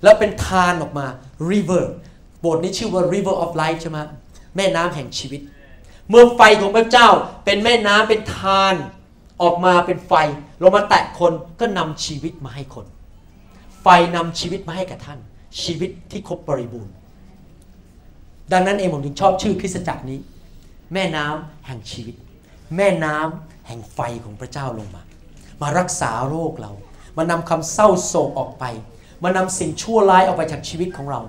แล้วเป็นทานออกมา river บทนี้ชื่อว่า river of life ใช่ไหมแม่น้ำแห่งชีวิต เมื่อไฟของพระเจ้าเป็นแม่น้ำเป็นทานออกมาเป็นไฟลงมาแตะคนก็นำชีวิตมาให้คน ไฟนำชีวิตมาให้กับท่าน ชีวิตที่ครบบริบูรณ์ ดังนั้นเองผมถึงชอบชื่อคริสตจักรนี้ แม่น้ำแห่งชีวิต แม่น้ำแห่งไฟของพระเจ้าลงมา มารักษาโรคเรา มานำคำเศร้าโศกออกไป มานำสิ่งชั่วร้ายออกไปจากชีวิตของเรา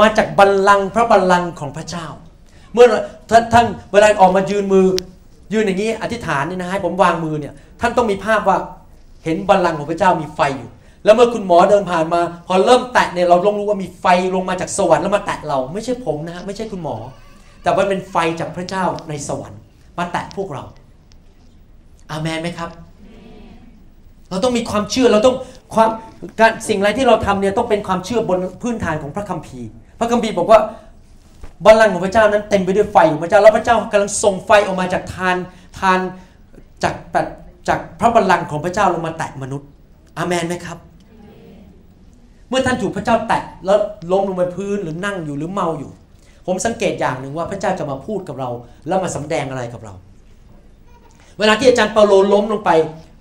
มาจากบัลลังก์พระบัลลังก์ของพระเจ้า เมื่อท่านเวลาออกมายืนมือ ยืนอย่างนี้อธิษฐานนี่นะให้ผมวางมือเนี่ยท่านต้องมีภาพว่าเห็นบัลลังก์ของพระเจ้ามีไฟอยู่ แล้วเมื่อคุณหมอเดินผ่านมา พอเริ่มแตะเนี่ยเราต้องรู้ว่ามีไฟลงมาจากสวรรค์แล้วมาแตะเราไม่ใช่ผมนะฮะไม่ใช่คุณหมอ แต่ว่าเป็นไฟจากพระเจ้าในสวรรค์ มาแตะพวกเรา อาเมนไหมครับ เราต้องมีความเชื่อเราต้องความการสิ่งอะไรที่เราทำเนี่ยต้องเป็นความเชื่อบนพื้นฐานของพระคัมภีร์ พระคัมภีร์บอกว่าบัลลังก์ของพระเจ้านั้นเต็มไปด้วยไฟของพระเจ้า แล้วพระเจ้ากำลังส่งไฟออกมาจากทานทานจากจากพระบัลลังก์ของพระเจ้าลงมาแตะมนุษย์อาเมนไหมครับ เมื่อท่านถูกพระเจ้าแตะแล้วล้มลงไปพื้นหรือนั่งอยู่หรือเมาอยู่ ผมสังเกตอย่างหนึ่งว่าพระเจ้าจะมาพูดกับเรา แล้วมาสำแดงอะไรกับเรา เวลาที่อาจารย์เปาโลล้มลงไป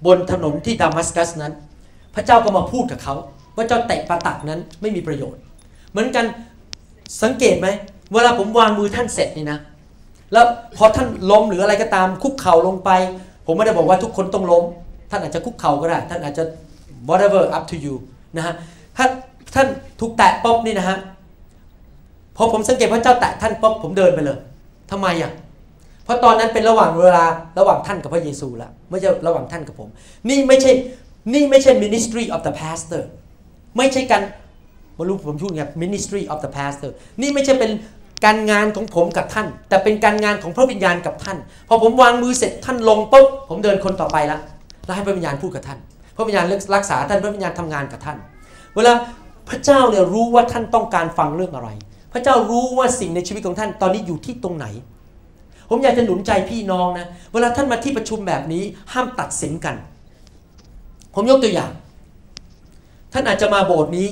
บนถนนที่ดามัสกัสนั้น พระเจ้าก็มาพูดกับเขา ว่าเจ้าแตะประตักนั้นไม่มีประโยชน์ เหมือนกันสังเกตไหมเวลาผมวางมือท่านเสร็จนี่นะ แล้วพอท่านล้มหรืออะไรก็ตามคุกเข่าลงไป ผมไม่ได้บอกว่าทุกคนต้องล้ม ท่านอาจจะคุกเข่าก็ได้ ท่านอาจจะ whatever up to you นะฮะถ้าท่านถูกแตะป๊อบนี่นะฮะพอผมสังเกตพระเจ้าแตะท่านป๊อบผมเดินไปเลยทำไมอะ เพราะตอนนั้นเป็นระหว่างเวลาระหว่างท่านกับพระเยซูละไม่ใช่ระหว่างท่านกับผม นี่ไม่ใช่นี่ไม่ใช่ ministry of the pastor ไม่ใช่การไม่รู้ผมพูดไง ministry of the pastor นี่ไม่ใช่เป็นการงานของผมกับท่าน แต่เป็นการงานของพระวิญญาณกับท่าน พอผมวางมือเสร็จท่านลงปุ๊บผมเดินคนต่อไปละแล้วให้พระวิญญาณพูดกับท่าน พระวิญญาณรักษาท่านพระวิญญาณทำงานกับท่าน เวลาพระเจ้าเนี่ยรู้ว่าท่านต้องการฟังเรื่องอะไร พระเจ้ารู้ว่าสิ่งในชีวิตของท่านตอนนี้อยู่ที่ตรงไหน ผมอยากจะหนุนใจพี่น้องนะ เวลาท่านมาที่ประชุมแบบนี้ ห้ามตัดสินกัน ผมยกตัวอย่าง ท่านอาจจะมาโบสถ์นี้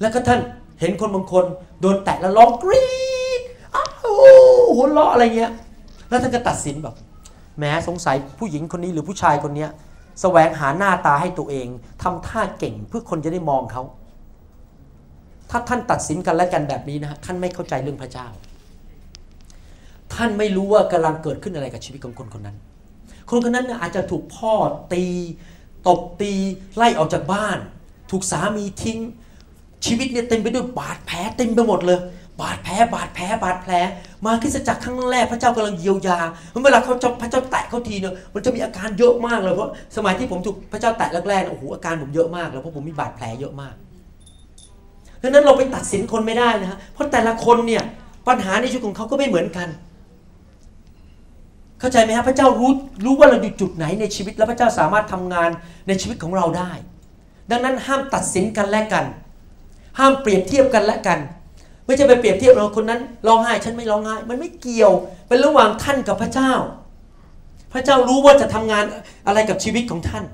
แล้วก็ท่านเห็นคนบางคน โดนแตะแล้วร้องกรี๊ดอ้าวหัวเราะอะไรเงี้ย แล้วท่านก็ตัดสินแบบแหมสงสัยผู้หญิงคนนี้หรือผู้ชายคนเนี้ยแสวงหาหน้าตาให้ตัวเองทำท่าเก่งเพื่อคนจะได้มองเขา ถ้าท่านตัดสินกันและกันแบบนี้นะฮะท่านไม่เข้าใจเรื่องพระเจ้า ท่านไม่รู้ว่ากำลังเกิดขึ้นอะไรกับชีวิตของคนคนนั้น คนคนนั้นอาจจะถูกพ่อตีตบตีไล่ออกจากบ้าน ถูกสามีทิ้ง ชีวิตเนี่ยเต็มไปด้วยบาดแผลเต็มไปหมดเลย บาดแผลบาดแผลบาดแผล มาคริสจักรครั้งแรกพระเจ้ากำลังเยียวยาเวลาเขาจะพระเจ้าแตะเขาทีเนี่ยมันจะมีอาการเยอะมากเลยเพราะสมัยที่ผมถูกพระเจ้าแตะแรกๆโอ้โหอาการผมเยอะมากเลยเพราะผมมีบาดแผลเยอะมากดังนั้นเราไปตัดสินคนไม่ได้นะฮะเพราะแต่ละคนเนี่ยปัญหาในชีวิตของเขาก็ไม่เหมือนกัน เข้าใจไหมครับพระเจ้ารู้รู้ว่าเราอยู่จุดไหนในชีวิต แล้วพระเจ้าสามารถทำงานในชีวิตของเราได้ ดังนั้นห้ามตัดสินกันและกัน ห้ามเปรียบเทียบกันและกัน ไม่ใช่ไปเปรียบเทียบเราคนนั้นร้องไห้ฉันไม่ร้องไห้ มันไม่เกี่ยวเป็นระหว่างท่านกับพระเจ้า พระเจ้ารู้ว่าจะทำงานอะไรกับชีวิตของท่าน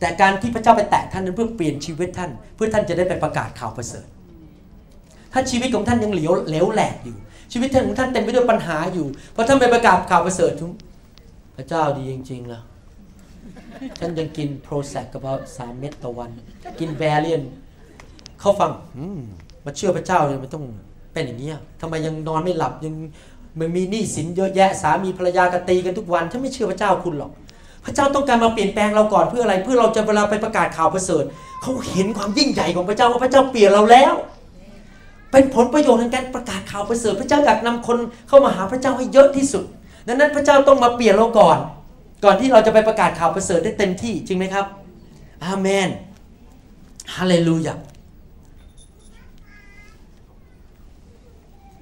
แต่การที่พระเจ้าไปแตะท่านนั้นเพื่อเปลี่ยนชีวิตท่าน เพื่อท่านจะได้ไปประกาศข่าวประเสริฐถ้าชีวิตของท่านยังเหลวเหลวแหลกอยู่ ชีวิตท่านของท่านเต็มไปด้วยปัญหาอยู่ เพอท่านไปประกาศข่าวประเสริฐทุกพระเจ้าดีจริงๆแล้วฉันยังกินโปรแซกกับสามเม็ดต่อวัน กินแวเลียนเขาฟังมาเชื่อพระเจ้าเลยมันต้องเป็นอย่างนี้ทำไมยังนอนไม่หลับยังมันมีหนี้สินเยอะแยะสามีภรรยากตีกันทุกวันฉันไม่เชื่อพระเจ้าคุณหรอก พระเจ้าต้องการมาเปลี่ยนแปลงเราก่อนเพื่ออะไร เพื่อเราจะเวลาไปประกาศข่าวประเสริฐเขาเห็นความยิ่งใหญ่ของพระเจ้าว่าพระเจ้าเปลี่ยนเราแล้ว เป็นผลประโยชน์ในการประกาศข่าวประเสริฐพระเจ้าอยากนำคนเข้ามาหาพระเจ้าให้เยอะที่สุด ดังนั้นพระเจ้าต้องมาเปลี่ยนเราก่อน ก่อนที่เราจะไปประกาศข่าวประเสริฐได้เต็มที่จริงไหมครับ อาเมนฮาเลลูยา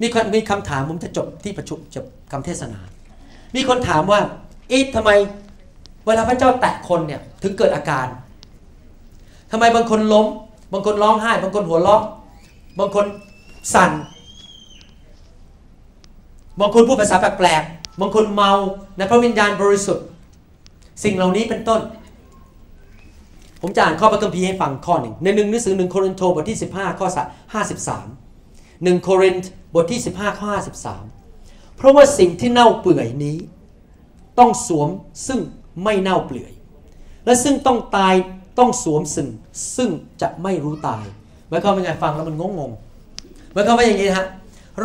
มีคนมีคำถามผมจะจบที่ประชุมจบคำเทศนา มีคนถามว่าอีททำไมเวลาพระเจ้าแตะคนเนี่ยถึงเกิดอาการทำไมบางคนล้ม บางคนร้องไห้ บางคนหัวเราะบางคน สั่นบางคนพูดภาษาแปลกๆบางคนเมาในพระวิญญาณบริสุทธิ์ สิ่งเหล่านี้เป็นต้น ผมจะอ่านข้อพระคัมภีร์ให้ฟังข้อหนึ่งในหนึ่งหนังสือหนึ่งโครินธ์บทที่ 15 ข้อ53หนึ่งโครินธ์บทที่ 15 ข้อ 53 เพราะว่าสิ่งที่เน่าเปื่อยนี้ ต้องสวมซึ่งไม่เน่าเปื่อย และซึ่งต้องตายต้องสวมซึ่งซึ่งจะไม่รู้ตายหมายความว่าไงฟังแล้วมันงงง มายความว่าอย่างนี้ฮะ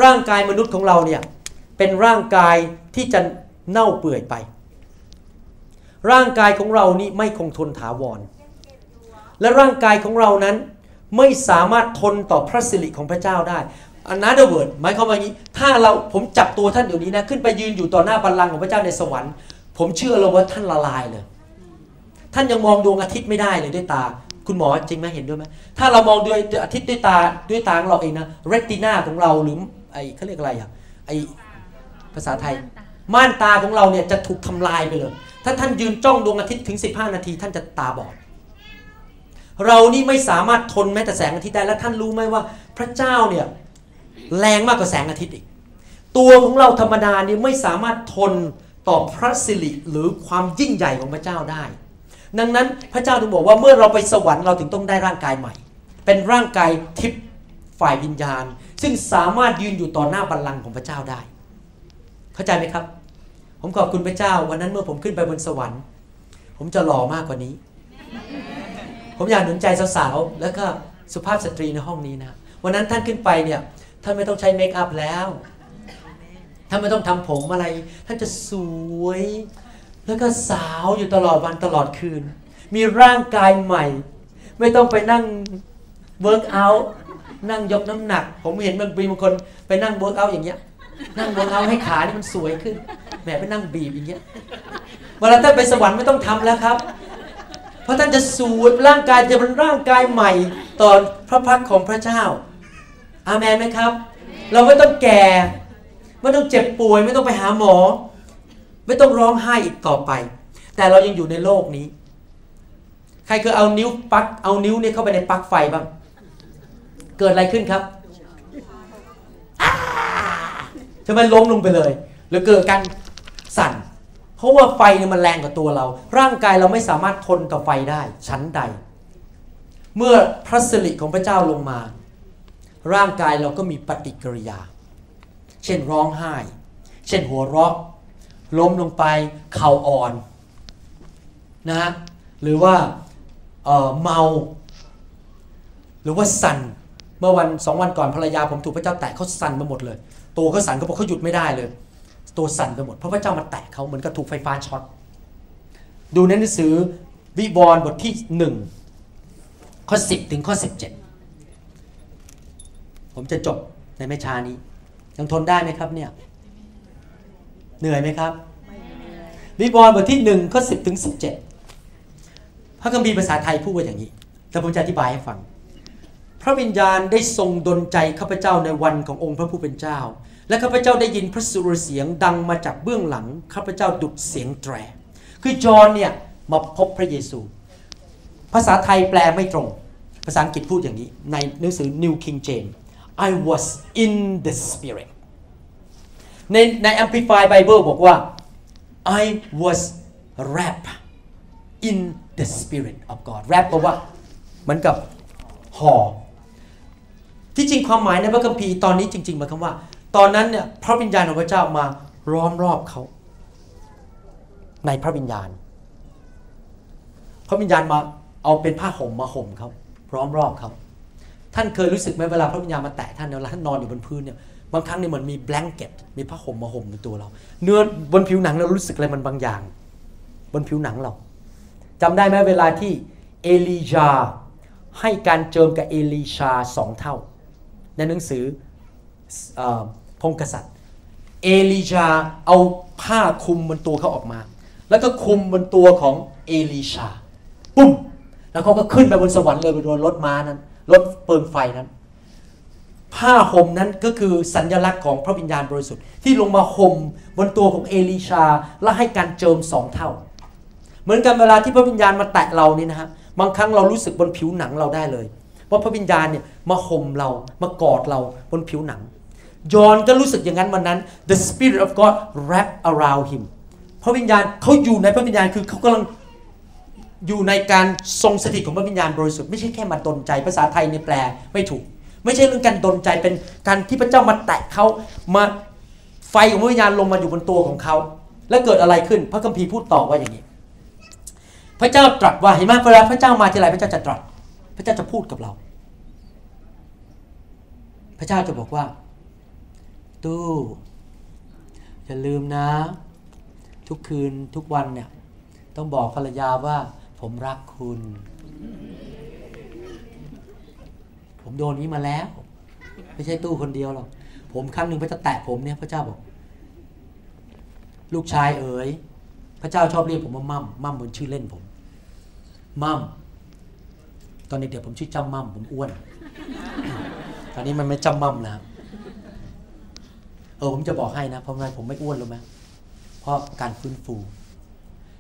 ร่างกายมนุษย์ของเราเนี่ยเป็นร่างกายที่จะเน่าเปื่อยไป ร่างกายของเรานี่ไม่คงทนถาวร และร่างกายของเรานั้นไม่สามารถทนต่อพระสิริของพระเจ้าได้อันนั้นเดเวิร์ดหมายความว่าอย่างนี้ ถ้าเราผมจับตัวท่านเดี๋ยวนี้นะ ขึ้นไปยืนอยู่ต่อหน้าบัลลังก์ของพระเจ้าในสวรรค์ ผมเชื่อเลยว่าท่านละลายเลย ท่านยังมองดวงอาทิตย์ไม่ได้เลยด้วยตา คุณหมอจริงไหมเห็นด้วยไหมถ้าเรามองด้วยอาทิตย์ด้วยตาด้วยตาของเราเองนะเรตินาของเราหรือไอ้เขาเรียกอะไรอะไอ้ภาษาไทย ม่านตาของเราเนี่ยจะถูกทำลายไปเลย ถ้าท่านยืนจ้องดวงอาทิตย์ถึง 15 นาที ท่านจะตาบอด เรานี่ไม่สามารถทนแม้แต่แสงอาทิตย์ได้และท่านรู้ไหมว่า พระเจ้าเนี่ยแรงมากกว่าแสงอาทิตย์อีก ตัวของเราธรรมดานี่ไม่สามารถทนต่อพระสิริหรือความยิ่งใหญ่ของพระเจ้าได้ ดังนั้นพระเจ้าถึงบอกว่าเมื่อเราไปสวรรค์เราถึงต้องได้ร่างกายใหม่ เป็นร่างกายทิพย์ฝ่ายวิญญาณ ซึ่งสามารถยืนอยู่ต่อหน้าบัลลังก์ของพระเจ้าได้ เข้าใจไหมครับ ผมขอบคุณพระเจ้าวันนั้นเมื่อผมขึ้นไปบนสวรรค์ ผมจะหล่อมากกว่านี้ ผมอยากหนุนใจสาวๆแล้วก็สุภาพสตรีในห้องนี้นะวันนั้นท่านขึ้นไปเนี่ยท่านไม่ต้องใช้ makeup แล้วท่านไม่ต้องทำผมอะไร ท่านจะสวย แล้วก็สาวอยู่ตลอดวันตลอดคืน มีร่างกายใหม่ ไม่ต้องไปนั่ง workoutนั่งยกน้ำหนัก ผมเห็นบางปีบางคนไปนั่ง workout อย่างเงี้ย นั่ง workout ให้ขานี่มันสวยขึ้นแหมไปนั่งบีบอย่างเงี้ยเวลาท่านไปสวรรค์ไม่ต้องทำแล้วครับ เพราะท่านจะสูดร่างกายจะเป็นร่างกายใหม่ต่อพระพักตร์ของพระเจ้า อาเมนไหมครับ เราไม่ต้องแก่ ไม่ต้องเจ็บป่วย ไม่ต้องไปหาหมอ ไม่ต้องร้องไห้อีกต่อไป แต่เรายังอยู่ในโลกนี้ ใครเคยเอานิ้วปักเอานิ้วเนี่ยเข้าไปในปลั๊กไฟบ้าง เกิดอะไรขึ้นครับจะมันล้มลงไปเลย หรือเกิดการสั่น เพราะว่าไฟเนี่ยมันแรงกว่าตัวเรา ร่างกายเราไม่สามารถทนกับไฟได้ ชั้นใด เมื่อพระสิริของพระเจ้าลงมา ร่างกายเราก็มีปฏิกิริยา เช่นร้องไห้ เช่นหัวเราะ ล้มลงไปเข่าอ่อนนะฮะหรือว่าเเมา หรือว่าสั่นเมื่อวันสองวันก่อนภรรยาผมถูกพระเจ้าแตะเขาสั่นไปหมดเลย ตัวเขาสั่นเขาบอกเขาหยุดไม่ได้เลย ตัวสั่นไปหมดเพราะพระเจ้ามาแตะเขาเหมือนกับถูกไฟฟ้าช็อตดูในหนังสือวิบอลบทที่หนึ่งข้อ10ถึงข้อ17ผมจะจบในไม่ช้านี้ยังทนได้ไหมครับเนี่ย เหนื่อยไหมครับวิบอลบทที่1ข้อ10ถึง17 พระคัมภีร์ภาษาไทยพูดว่าอย่างนี้ แต่ผมจะอธิบายให้ฟัง พระวิญญาณได้ทรงดลใจข้าพเจ้าในวันขององค์พระผู้เป็นเจ้า และข้าพเจ้าได้ยินพระสุรเสียงดังมาจากเบื้องหลังข้าพเจ้าดุดเสียงแตร คือจอห์นเนี่ยมาพบพระเยซู ภาษาไทยแปลไม่ตรง ภาษาอังกฤษพูดอย่างนี้ ในหนังสือ New King James I was in the spirit ในใน Amplified Bible บอกว่า I was wrapped in the spirit of God wrap แปลว่าเหมือนกับห่อที่จริงความหมายในพระคัมภีร์ตอนนี้จริงๆหมายความว่า ตอนนั้นเนี่ยพระวิญญาณของพระเจ้ามาล้อมรอบเขา ในพระวิญญาณ พระวิญญาณมาเอาเป็นผ้าห่มมาห่มเขาล้อมรอบเขาท่านเคยรู้สึกไหมเวลาพระวิญญาณมาแตะท่านเวลาท่านนอนอยู่บนพื้นเนี่ย บางครั้งเนี่ยเหมือนมีแบงเก็ตมีผ้าห่มมาห่มในตัวเรา เนื้อบนผิวหนังเรารู้สึกอะไรมันบางอย่าง บนผิวหนังเราจำได้ไหมเวลาที่เอลียาให้การเจิมกับเอลีชาสองเท่า ในหนังสือพงกษัตริย์ เอลีชาเอาผ้าคลุมบนตัวเขาออกมา แล้วก็คลุมบนตัวของเอลีชาปุ้มแล้วเขาก็ขึ้นไปบนสวรรค์เลยไปโดนรถม้านั้นรถเปิงไฟนั้น ผ้าห่มนั้นก็คือสัญลักษณ์ของพระวิญญาณบริสุทธิ์ที่ลงมาห่มบนตัวของเอลีชา และให้การเจิมสองเท่า เหมือนกันเวลาที่พระวิญญาณมาแตะเรานี่นะฮะบางครั้งเรารู้สึกบนผิวหนังเราได้เลยว่าพระวิญญาณเนี่ยมาห่มเรามากอดเราบนผิวหนังยอนก็รู้สึกอย่างนั้นวันนั้น the spirit of God wrap around him พระวิญญาณเขาอยู่ในพระวิญญาณคือเขากำลังอยู่ในการทรงสถิตของพระวิญญาณบริสุทธิ์ไม่ใช่แค่มาดนใจภาษาไทยในแปลไม่ถูก ไม่ใช่เรื่องการดนใจเป็นการที่พระเจ้ามาแตะเขามาไฟของพระวิญญาณลงมาอยู่บนตัวของเขา แล้วเกิดอะไรขึ้น พระคัมภีร์พูดต่อว่าอย่างนี้ พระเจ้าตรัสว่าเห็นไหมเวลาพระเจ้ามาทีไรพระเจ้าจะตรัส พระเจ้าจะพูดกับเรา พระเจ้าจะบอกว่า ตู้อย่าลืมนะ ทุกคืนทุกวันเนี่ย ต้องบอกภรรยาว่าผมรักคุณ ผมโดนนี้มาแล้ว ไม่ใช่ตู้คนเดียวหรอกผมครั้งหนึ่งพระเจ้าแตะผมเนี่ยพระเจ้าบอก ลูกชายเอ๋ยพระเจ้าชอบเรียกผมว่ามั่มมั่มเหมือนชื่อเล่นผมมั่มตอนเด็กๆผมชื่อจำมั่มผมอ้วน ตอนนี้มันไม่จำมั่มนะเออผมจะบอกให้นะเพราะไงผมไม่อ้วนรู้ไหมเพราะการฟื้นฟู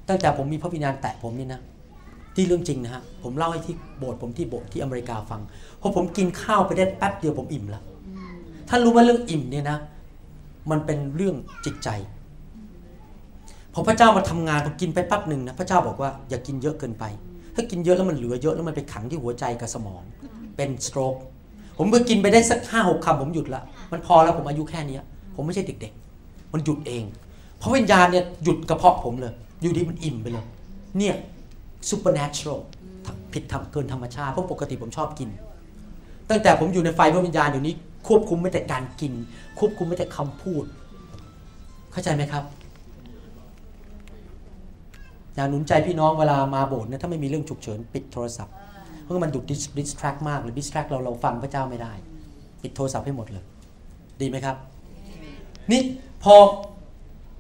ตั้งแต่ผมมีพระวิญญาณแตะผมนี่นะ ที่เรื่องจริงนะฮะผมเล่าให้ที่โบสถ์ผมที่โบสถ์ที่อเมริกาฟังพอผมกินข้าวไปได้แป๊บเดียวผมอิ่มแล้วท่านรู้ไหมเรื่องอิ่มเนี่ยนะ มันเป็นเรื่องจิตใจพอพระเจ้ามาทำงานพอกินไปแป๊บหนึ่งนะพระเจ้าบอกว่าอย่ากินเยอะเกินไป ถ้ากินเยอะแล้วมันเหลือเยอะแล้วมันไปขังที่หัวใจกับสมอง เป็น stroke ผมไปกินไปได้สักห้าหกคำผมหยุดละมันพอแล้วผมอายุแค่นี้ผมไม่ใช่เด็กๆ มันหยุดเอง เพราะวิญญาณเนี่ยหยุดกระเพาะผมเลย อยู่ดีมันอิ่มไปเลย เนี่ย supernatural ผิดทำเกินธรรมชาติเพราะปกติผมชอบกิน ตั้งแต่ผมอยู่ในไฟพระวิญญาณเดี๋ยวนี้ ควบคุมแม้แต่การกิน ควบคุมไม่แต่คำพูด เข้าใจไหมครับอยากหนุนใจพี่น้องเวลามาโบสถ์เนี่ยถ้าไม่มีเรื่องฉุกเฉินปิดโทรศัพท์เพราะมันดุดดิสแทรกมากหรือดิสแทรกเราเราฟังพระเจ้าไม่ได้ ปิดโทรศัพท์ให้หมดเลย ดีไหมครับ นี่พอ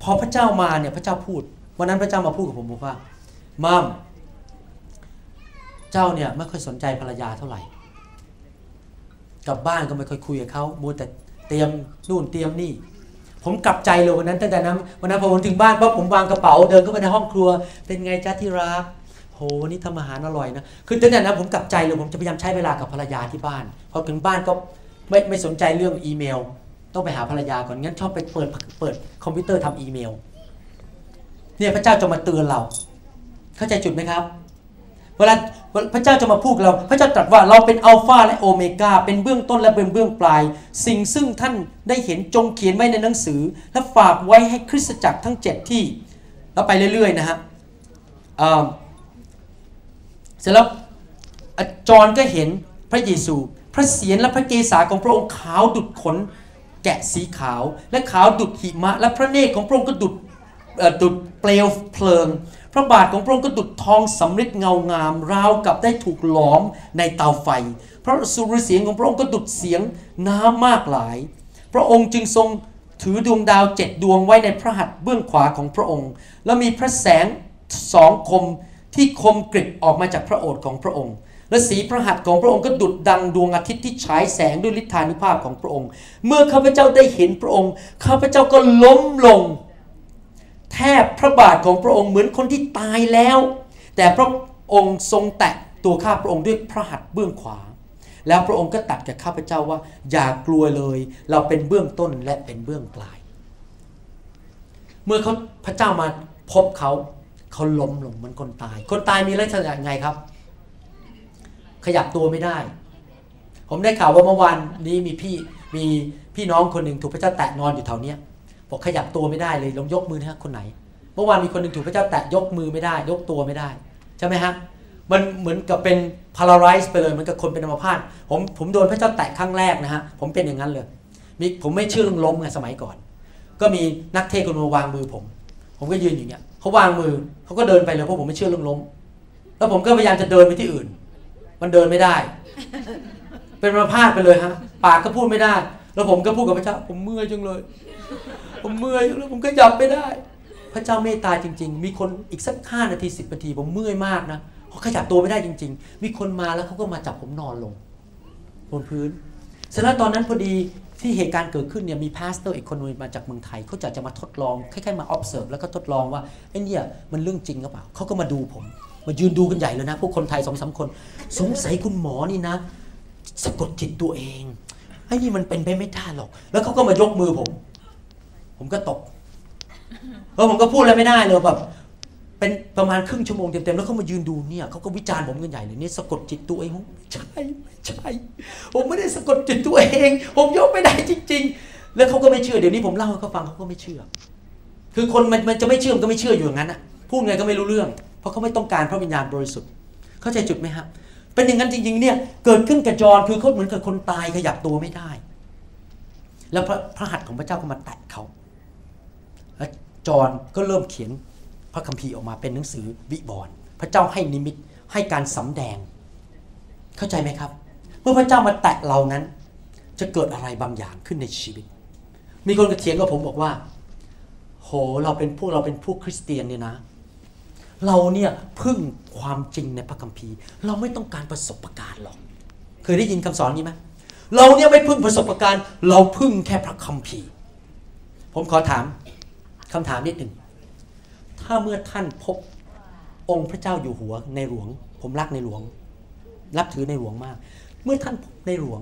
พอพระเจ้ามาเนี่ยพระเจ้าพูดวันนั้นพระเจ้ามาพูดกับผมบอกว่ามัม เจ้าเนี่ยไม่ค่อยสนใจภรรยาเท่าไหร่ กลับบ้านก็ไม่ค่อยคุยกับเขามัวแต่เตรียมนู่นเตรียมนี่ ผมกลับใจเลยวันนั้นตั้งแต่นั้นวันนั้นพอผมถึงบ้านปั๊บผมวางกระเป๋าเดินเข้าไปในห้องครัว เป็นไงจ้าที่รักโหวันนี้ทำอาหารอร่อยนะคือตั้งแต่นั้นผมกลับใจเลยผมจะพยายามใช้เวลากับภรรยาที่บ้านพอถึงบ้านก็ไม่ไม่สนใจเรื่องอีเมล ต้องไปหาภรรยาก่อนงั้นชอบไปเปิดเปิดคอมพิวเตอร์ทำอีเมลเนี่ยพระเจ้าจะมาเตือนเรา เข้าใจจุดไหมครับ เวลาพระเจ้าจะมาพูดเรา พระเจ้าตรัสว่าเราเป็นอัลฟาและโอเมกาเป็นเบื้องต้นและเป็นเบื้องปลาย สิ่งซึ่งท่านได้เห็นจงเขียนไว้ในหนังสือ และฝากไว้ให้คริสตจักรทั้งเจ็ดที่ แล้วไปเรื่อยๆนะฮะเสร็จแล้วจอห์นก็เห็นพระเยซู พระเศียรและพระเกศาของพระองค์ขาวดุดขน แกะสีขาว และขาวดุดหิมะ และพระเนตรของพระองค์ก็ดุดดุดเปลวเพลิง พระบาทของพระองค์ก็ดุจทองสำริดเงางาม ราวกับได้ถูกหลอมในเตาไฟ พระสุรเสียงของพระองค์ก็ดุจเสียงน้ำมากหลาย พระองค์จึงทรงถือดวงดาวเจ็ดดวงไว้ในพระหัตถ์เบื้องขวาของพระองค์ แล้วมีพระแสงสองคมที่คมกริบออกมาจากพระโอษฐ์ของพระองค์และสีพระหัตถ์ของพระองค์ก็ดุดดังดวงอาทิตย์ที่ฉายแสงด้วยฤทธานุภาพของพระองค์ เมื่อข้าพเจ้าได้เห็นพระองค์ ข้าพเจ้าก็ล้มลง แทบพระบาทของพระองค์เหมือนคนที่ตายแล้ว แต่พระองค์ทรงแตะตัวข้าพระองค์ด้วยพระหัตถ์เบื้องขวา แล้วพระองค์ก็ตัดกับข้าพเจ้าว่า อย่ากลัวเลย เราเป็นเบื้องต้นและเป็นเบื้องปลาย เมื่อเขาพระเจ้ามาพบเขาเขาล้มลงเหมือนคนตาย คนตายมีลักษณะไงครับ ขยับตัวไม่ได้ ผมได้ข่าวว่าเมื่อวานนี้มีพี่มีพี่น้องคนหนึ่งถูกพระเจ้าแตะนอนอยู่แถวเนี้ย บอกขยับตัวไม่ได้เลยลองยกมือนะครับคนไหน เมื่อวานมีคนหนึ่งถูกพระเจ้าแตะยกมือไม่ได้ ยกตัวไม่ได้ ใช่ไหมฮะมันเหมือนกับเป็นพาราไรส์ไปเลยเหมือนกับคนเป็นอัมพาตผมผมโดนพระเจ้าแตะครั้งแรกนะฮะผมเป็นอย่างนั้นเลยมีผมไม่เชื่อเรื่องล้มไงสมัยก่อน ก็มีนักเทศคนมาวางมือผม ผมก็ยืนอยู่เงี้ยเขาวางมือเขาก็เดินไปเลยเพราะผมไม่เชื่อเรื่องล้ม แล้วผมก็พยายามจะเดินไปที่อื่น มันเดินไม่ได้ เป็นอัมพาตไปเลยฮะปากก็พูดไม่ได้ แล้วผมก็พูดกับพระเจ้าผมเมื่อยจังเลย ผมเมื่อยแล้วผมก็ขยับไม่ได้ พระเจ้าเมตตาจริง ๆ มีคนอีกสักห้านาทีสิบนาทีผมเมื่อยมากนะเขาขยับตัวไม่ได้จริง ๆ มีคนมาแล้วเขาก็มาจับผมนอนลงบนพื้นเสร็จแล้วตอนนั้นพอดีที่เหตุการณ์เกิดขึ้นเนี่ยมี pastor อีกคนนึงมาจากเมืองไทยเขาจะจะมาทดลองคล้ายๆมา observe แล้วก็ทดลองว่าไอ้นี่มันเรื่องจริงหรือเปล่าเขาก็มาดูผม มายืนดูกันใหญ่เลยนะ พวกคนไทยสองสาคน สงสัยคุณหมอนี่นะ สะกดจิตตัวเองไอ้นี่มันเป็นไปไม่ได้หรอก แล้วเขาก็มายกมือผม ผมก็ตกแล้วผมก็พูดอะไรไม่ได้เลยแบบเป็นประมาณครึ่งชั่วโมงเต็มๆแล้วเขามายืนดูเนี่ยเขาก็วิจารณ์ผมกันใหญ่เลยนี่สะกดจิตตัวเองไม่ใช่ไม่ใช่ ผมไม่ได้สะกดจิตตัวเอง ผมยกไม่ได้จริง ๆ แล้วเขาก็ไม่เชื่อเดี๋ยวนี้ผมเล่าให้เขาฟังเขาก็ไม่เชื่อ คือคนมันมันจะไม่เชื่อมันก็ไม่เชื่ออยู่อย่างนั้นอะพูดไงก็ไม่รู้เรื่อง เพราะเขาไม่ต้องการพระวิญญาณบริสุทธิ์ เข้าใจจุดไหมครับเป็นอย่างนั้นจริงๆเนี่ยเกิดขึ้นกับจอนคือเขาเหมือนกับคนตายขยับตัวไม่ได้ แล้วพระพระหัตถ์ของพระเจ้าก็มาแตะเขา และจอห์นก็เริ่มเขียนพระคัมภีร์ออกมาเป็นหนังสือวิบรณ์พระเจ้าให้นิมิตให้การสำแดง เข้าใจไหมครับ เมื่อพระเจ้ามาแตะเรานั้น จะเกิดอะไรบางอย่างขึ้นในชีวิต มีคนกระเถียงกับผมบอกว่า โหเราเป็นพวกเราเป็นพวกคริสเตียนเนี่ยนะ เราเนี่ยพึ่งความจริงในพระคัมภีร์ เราไม่ต้องการประสบการณ์หรอก เคยได้ยินคำสอนนี้ไหมเราเนี่ยไม่พึ่งประสบการณ์ เราพึ่งแค่พระคัมภีร์ ผมขอถาม คำถามนิดหนึ่ง ถ้าเมื่อท่านพบองค์พระเจ้าอยู่หัวในหลวง ผมรักในหลวง รับถือในหลวงมาก เมื่อท่านพบในหลวง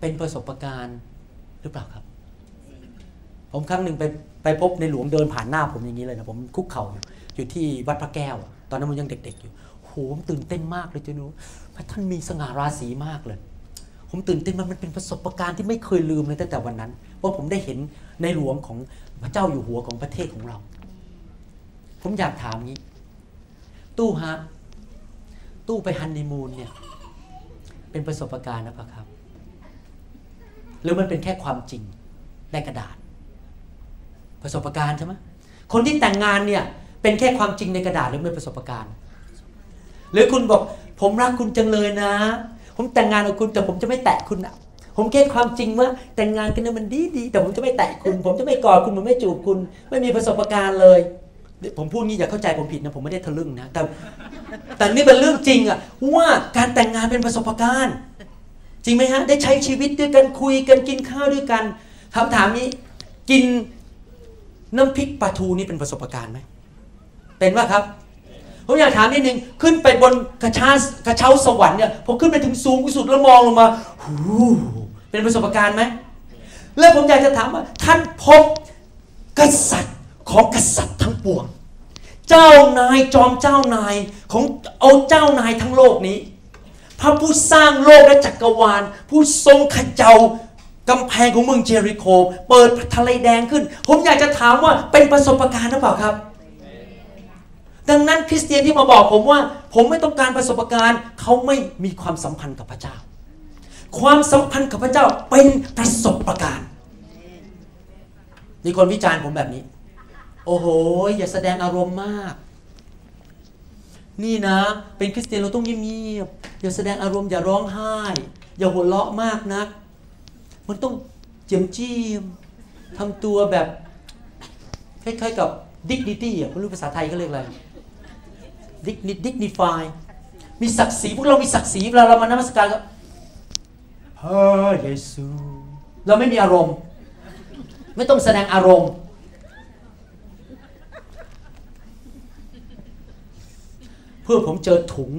เป็นประสบการณ์หรือเปล่าครับ ผมครั้งหนึ่งไปไปพบในหลวงเดินผ่านหน้าผมอย่างนี้เลยนะผมคุกเข่าอยู่ที่วัดพระแก้ว ตอนนั้นผมยังเด็ก ๆอยู่โหผมตื่นเต้นมากเลยจ้านูพระท่านมีสง่าราศีมากเลย ผมตื่นเต้นมันมันเป็นประสบการณ์ที่ไม่เคยลืมเลยตั้งแต่วันนั้นว่าผมได้เห็นในหลวงของ พระเจ้าอยู่หัวของประเทศของเรา ผมอยากถามงี้ ตู้ฮะ ตู้ไปฮันนีมูนเนี่ย เป็นประสบการณ์นะปะครับ หรือมันเป็นแค่ความจริงในกระดาษ ประสบการณ์ใช่ไหมคนที่แต่งงานเนี่ย เป็นแค่ความจริงในกระดาษหรือเป็นประสบการณ์ หรือคุณบอก ผมรักคุณจังเลยนะ ผมแต่งงานกับคุณแต่ผมจะไม่แตะคุณอะ ผมแค่ความจริงว่าแต่งงานกันนี่มันดีดีแต่ผมจะไม่แตะคุณ ผมจะไม่กอดคุณผมไม่จูบคุณ ไม่มีประสบการณ์เลย ผมพูดงี้อย่าเข้าใจผมผิดนะผมไม่ได้ทะลึ่งนะแต่แต่นี่เป็นเรื่องจริงอะว่าการแต่งงานเป็นประสบการณ์ จริงไหมฮะได้ใช้ชีวิตด้วยกันคุยกันกินข้าวด้วยกันคำถามนี้กินน้ำพริกปลาทูนี่เป็นประสบการณ์ไหม เป็นว่าครับ ผมอยากถามนิดนึง ขึ้นไปบนกระชากระเช้าสวรรค์เนี่ย พอขึ้นไปถึงสูงที่สุดแล้วมองลงมา หู เป็นประสบการณ์ไหม แล้วผมอยากจะถามว่า ท่านพบกษัตริย์ของกษัตริย์ทั้งปวง เจ้านายจอมเจ้านายของเอาเจ้านายทั้งโลกนี้ พระผู้สร้างโลกและจักรวาล ผู้ทรงขเจ้ากำแพงของเมืองเจริโค เปิดทะเลแดงขึ้น ผมอยากจะถามว่าเป็นประสบการณ์หรือเปล่าครับ ดังนั้นคริสเตียนที่มาบอกผมว่า ผมไม่ต้องการประสบการณ์ เขาไม่มีความสัมพันธ์กับพระเจ้า ความสัมพันธ์กับพระเจ้าเป็นประสบการณ์มีคนวิจารณ์ผมแบบนี้ โอ้โห อย่าแสดงอารมณ์มาก นี่นะ เป็นคริสเตียนเราต้องเงียบๆอย่าแสดงอารมณ์อย่าร้องไห้ อย่าหัวเราะมากนัก มันต้องเจียมจีมทำตัวแบบคล้ายๆกับ dignity อะไม่รู้ภาษาไทยเขาเรียกอะไร digni dignify มีศักดิ์ศรีพวกเรามีศักดิ์ศรีเวลาเรามานมัสการก็ พระเยซู เราไม่มีอารมณ์ ไม่ต้องแสดงอารมณ์เพื่อผมเจอถุง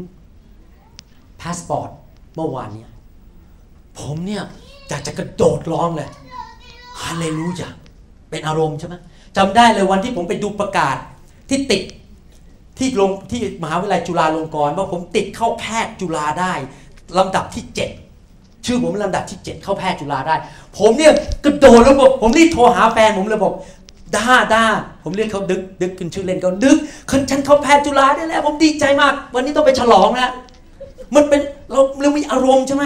พาสปอร์ตเมื่อวานเนี่ยผมเนี่ยอยากจะกระโดดร้องเลยฮาเลลูยาเป็นอารมณ์ใช่ไหมจำได้เลยวันที่ผมไปดูประกาศที่ติดที่ลงที่มหาวิทยาลัยจุฬาลงกรณ์ว่าผมติดเข้าแพทย์จุฬาได้ลำดับที่ 7 ชื่อผมลำดับที่ 7 เข้าแพทย์จุฬาได้ ผมเนี่ยกระโดดแล้วบอกผมรีบโทรหาแฟนผมเลยบอกด้าด้าผมเรียกเขาดึกดึกขึ้นชื่อเล่นเขาดึกฉันเข้าแพทย์จุฬาได้แล้ว ผมดีใจมาก วันนี้ต้องไปฉลองนะมันเป็นเราเรามีอารมณ์ใช่ไหม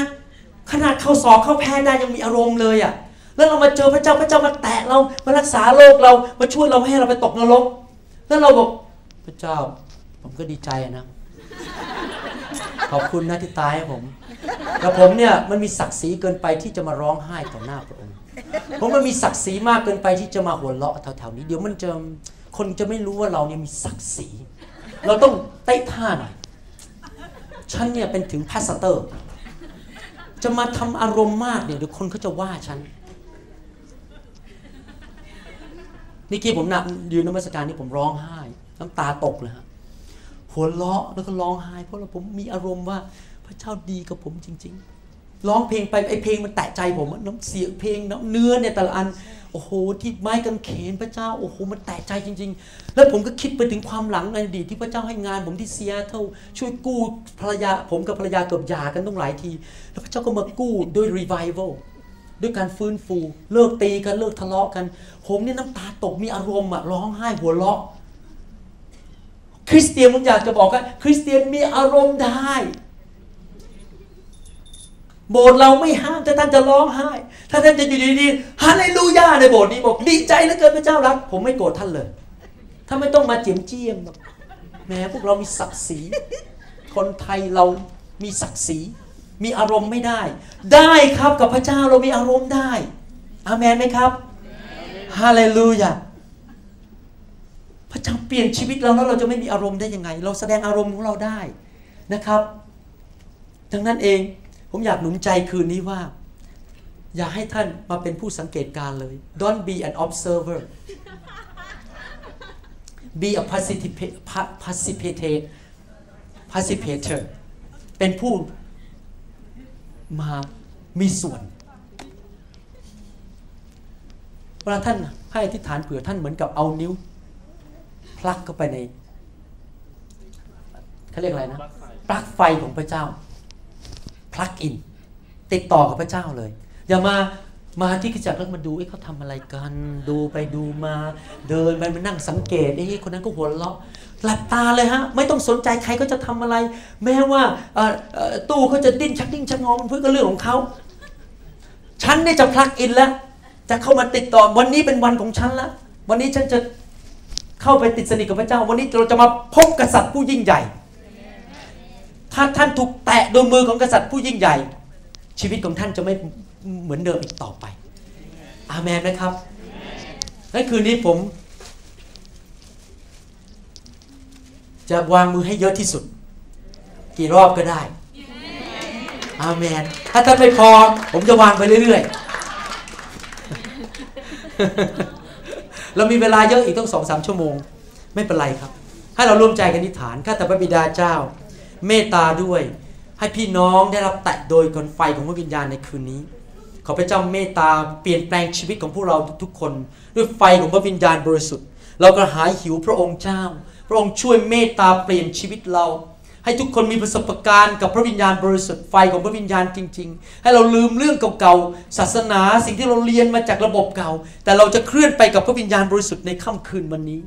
ขนาดเข้าสอบเข้าแพทย์ได้ยังมีอารมณ์เลยอะแล้วเรามาเจอพระเจ้าพระเจ้ามาแตะเรามารักษาโรคเรามาช่วยเราไม่ให้เราไปตกนรกแล้วเราบอกพระเจ้า ผมก็ดีใจนะ ขอบคุณนะที่ตายให้ผมแต่ผมเนี่ยมันมีศักดิ์ศรีเกินไปที่จะมาร้องไห้ต่อหน้าพระองค์ผมมันมีศักดิ์ศรีมากเกินไปที่จะมาหัวเราะแถวๆนี้ เดี๋ยวมันจะคนจะไม่รู้ว่าเราเนี่ยมีศักดิ์ศรี เราต้องเตะท่าหน่อยฉันเนี่ยเป็นถึงพาสเตอร์ จะมาทำอารมณ์มากเนี่ยเดี๋ยวคนเขาจะว่าฉันนี่กี้ผมนับยืนนมัสการนี่ผมร้องไห้ น้ำตาตกเลยฮะ หัวเราะแล้วก็ร้องไห้ เพราะเราผมมีอารมณ์ว่าพระเจ้าดีกับผมจริง ๆ ร้องเพลงไปไอเพลงมันแตะใจผมน้ำเสียงเพลงน้ำเนื้อเนี่ยแต่ละอันโอ้โหที่ไม้กางเขนพระเจ้าโอ้โหมันแตะใจจริง ๆ แล้วผมก็คิดไปถึงความหลังในอดีตที่พระเจ้าให้งาน ผมที่เซียเท่าช่วยกู้ภรรยาผมกับภรรยาเกือบหย่ากันต้องหลายที แล้วพระเจ้าก็มากู้ด้วยรีไวเวลด้วยการฟื้นฟู เลิกตีกันเลิกทะเลาะกัน ผมเนี่ยน้ำตาตกมีอารมณ์อะร้องไห้หัวเราะ คริสเตียนผมอยากจะบอกว่าคริสเตียนมีอารมณ์ได้ โบสถ์เราไม่ห้ามถ้าท่านจะร้องไห้ ถ้าท่านจะอยู่ดีๆฮาเลลูยาในโบสถ์นี้บอกดีใจเหลือเกินพระเจ้ารัก ผมไม่โกรธท่านเลยถ้าไม่ต้องมาเจียมเจียมแบบแหม้พวกเรามีศักดิ์ศรี คนไทยเรามีศักดิ์ศรี มีอารมณ์ไม่ได้ ได้ครับกับพระเจ้าเรามีอารมณ์ได้อาเมนไหมครับฮาเลลูยา พระเจ้าเปลี่ยนชีวิตเราแล้วเราจะไม่มีอารมณ์ได้ยังไง เราแสดงอารมณ์ของเราได้นะครับ ดังนั้นเองผมอยากหนุนใจคืนนี้ว่า อย่าให้ท่านมาเป็นผู้สังเกตการเลย don't be an observer be a participator participator เป็นผู้มามีส่วนเวลาท่านให้อธิษฐานเผื่อท่านเหมือนกับเอานิ้ว ลักเข้าไปในเขาเรียกอะไรนะปลั๊กไฟของพระเจ้าพลักอินติดต่อกับพระเจ้าเลย อย่ามามาที่กิจจักรแล้วมาดูเอ้เขาทำอะไรกัน ดูไปดูมา เดินไปมานั่งสังเกตเอ้คนนั้นก็หัวเราะหลับตาเลยฮะ ไม่ต้องสนใจใครก็จะทำอะไร แม้ว่าตู้เขาจะดิ้นชักดิ้นชักงอมันเพื่อก็เรื่องของเขาฉันเนี่ยจะพลักอินแล้ว จะเข้ามาติดต่อวันนี้เป็นวันของฉันแล้ววันนี้ฉันจะ เข้าไปติดสนิทกับพระเจ้า วันนี้เราจะมาพบกษัตริย์ผู้ยิ่งใหญ่ ถ้าท่านถูกแตะโดยมือของกษัตริย์ผู้ยิ่งใหญ่ ชีวิตของท่านจะไม่เหมือนเดิมอีกต่อไป อาเมนไหมครับนั่นคืนนี้ผม จะวางมือให้เยอะที่สุด กี่รอบก็ได้ อาเมน ถ้าท่านไม่พอ ผมจะวางไปเรื่อยๆ เรามีเวลาเยอะอีกต้องสองสามชั่วโมง ไม่เป็นไรครับ ให้เราร่วมใจกันอธิษฐานข้าแต่พระบิดาเจ้า เมตตาด้วย ให้พี่น้องได้รับแตะโดยกลไฟของพระวิญญาณในคืนนี้ ขอพระเจ้าเมตตาเปลี่ยนแปลงชีวิตของพวกเราทุกๆคน ด้วยไฟของพระวิญญาณบริสุทธิ์ เรากระหายหิวพระองค์เจ้า พระองค์ช่วยเมตตาเปลี่ยนชีวิตเรา ให้ทุกคนมีประสบการณ์กับพระวิญญาณบริสุทธิ์ไฟของพระวิญญาณจริง ๆ ให้เราลืมเรื่องเก่าๆศาสนาสิ่งที่เราเรียนมาจากระบบเก่า แต่เราจะเคลื่อนไปกับพระวิญญาณบริสุทธิ์ในค่ำคืนวันนี้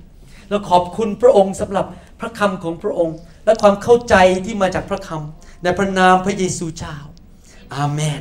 เราขอบคุณพระองค์สำหรับพระคำของพระองค์ และความเข้าใจที่มาจากพระคำในพระนามพระเยซูเจ้าอาเมน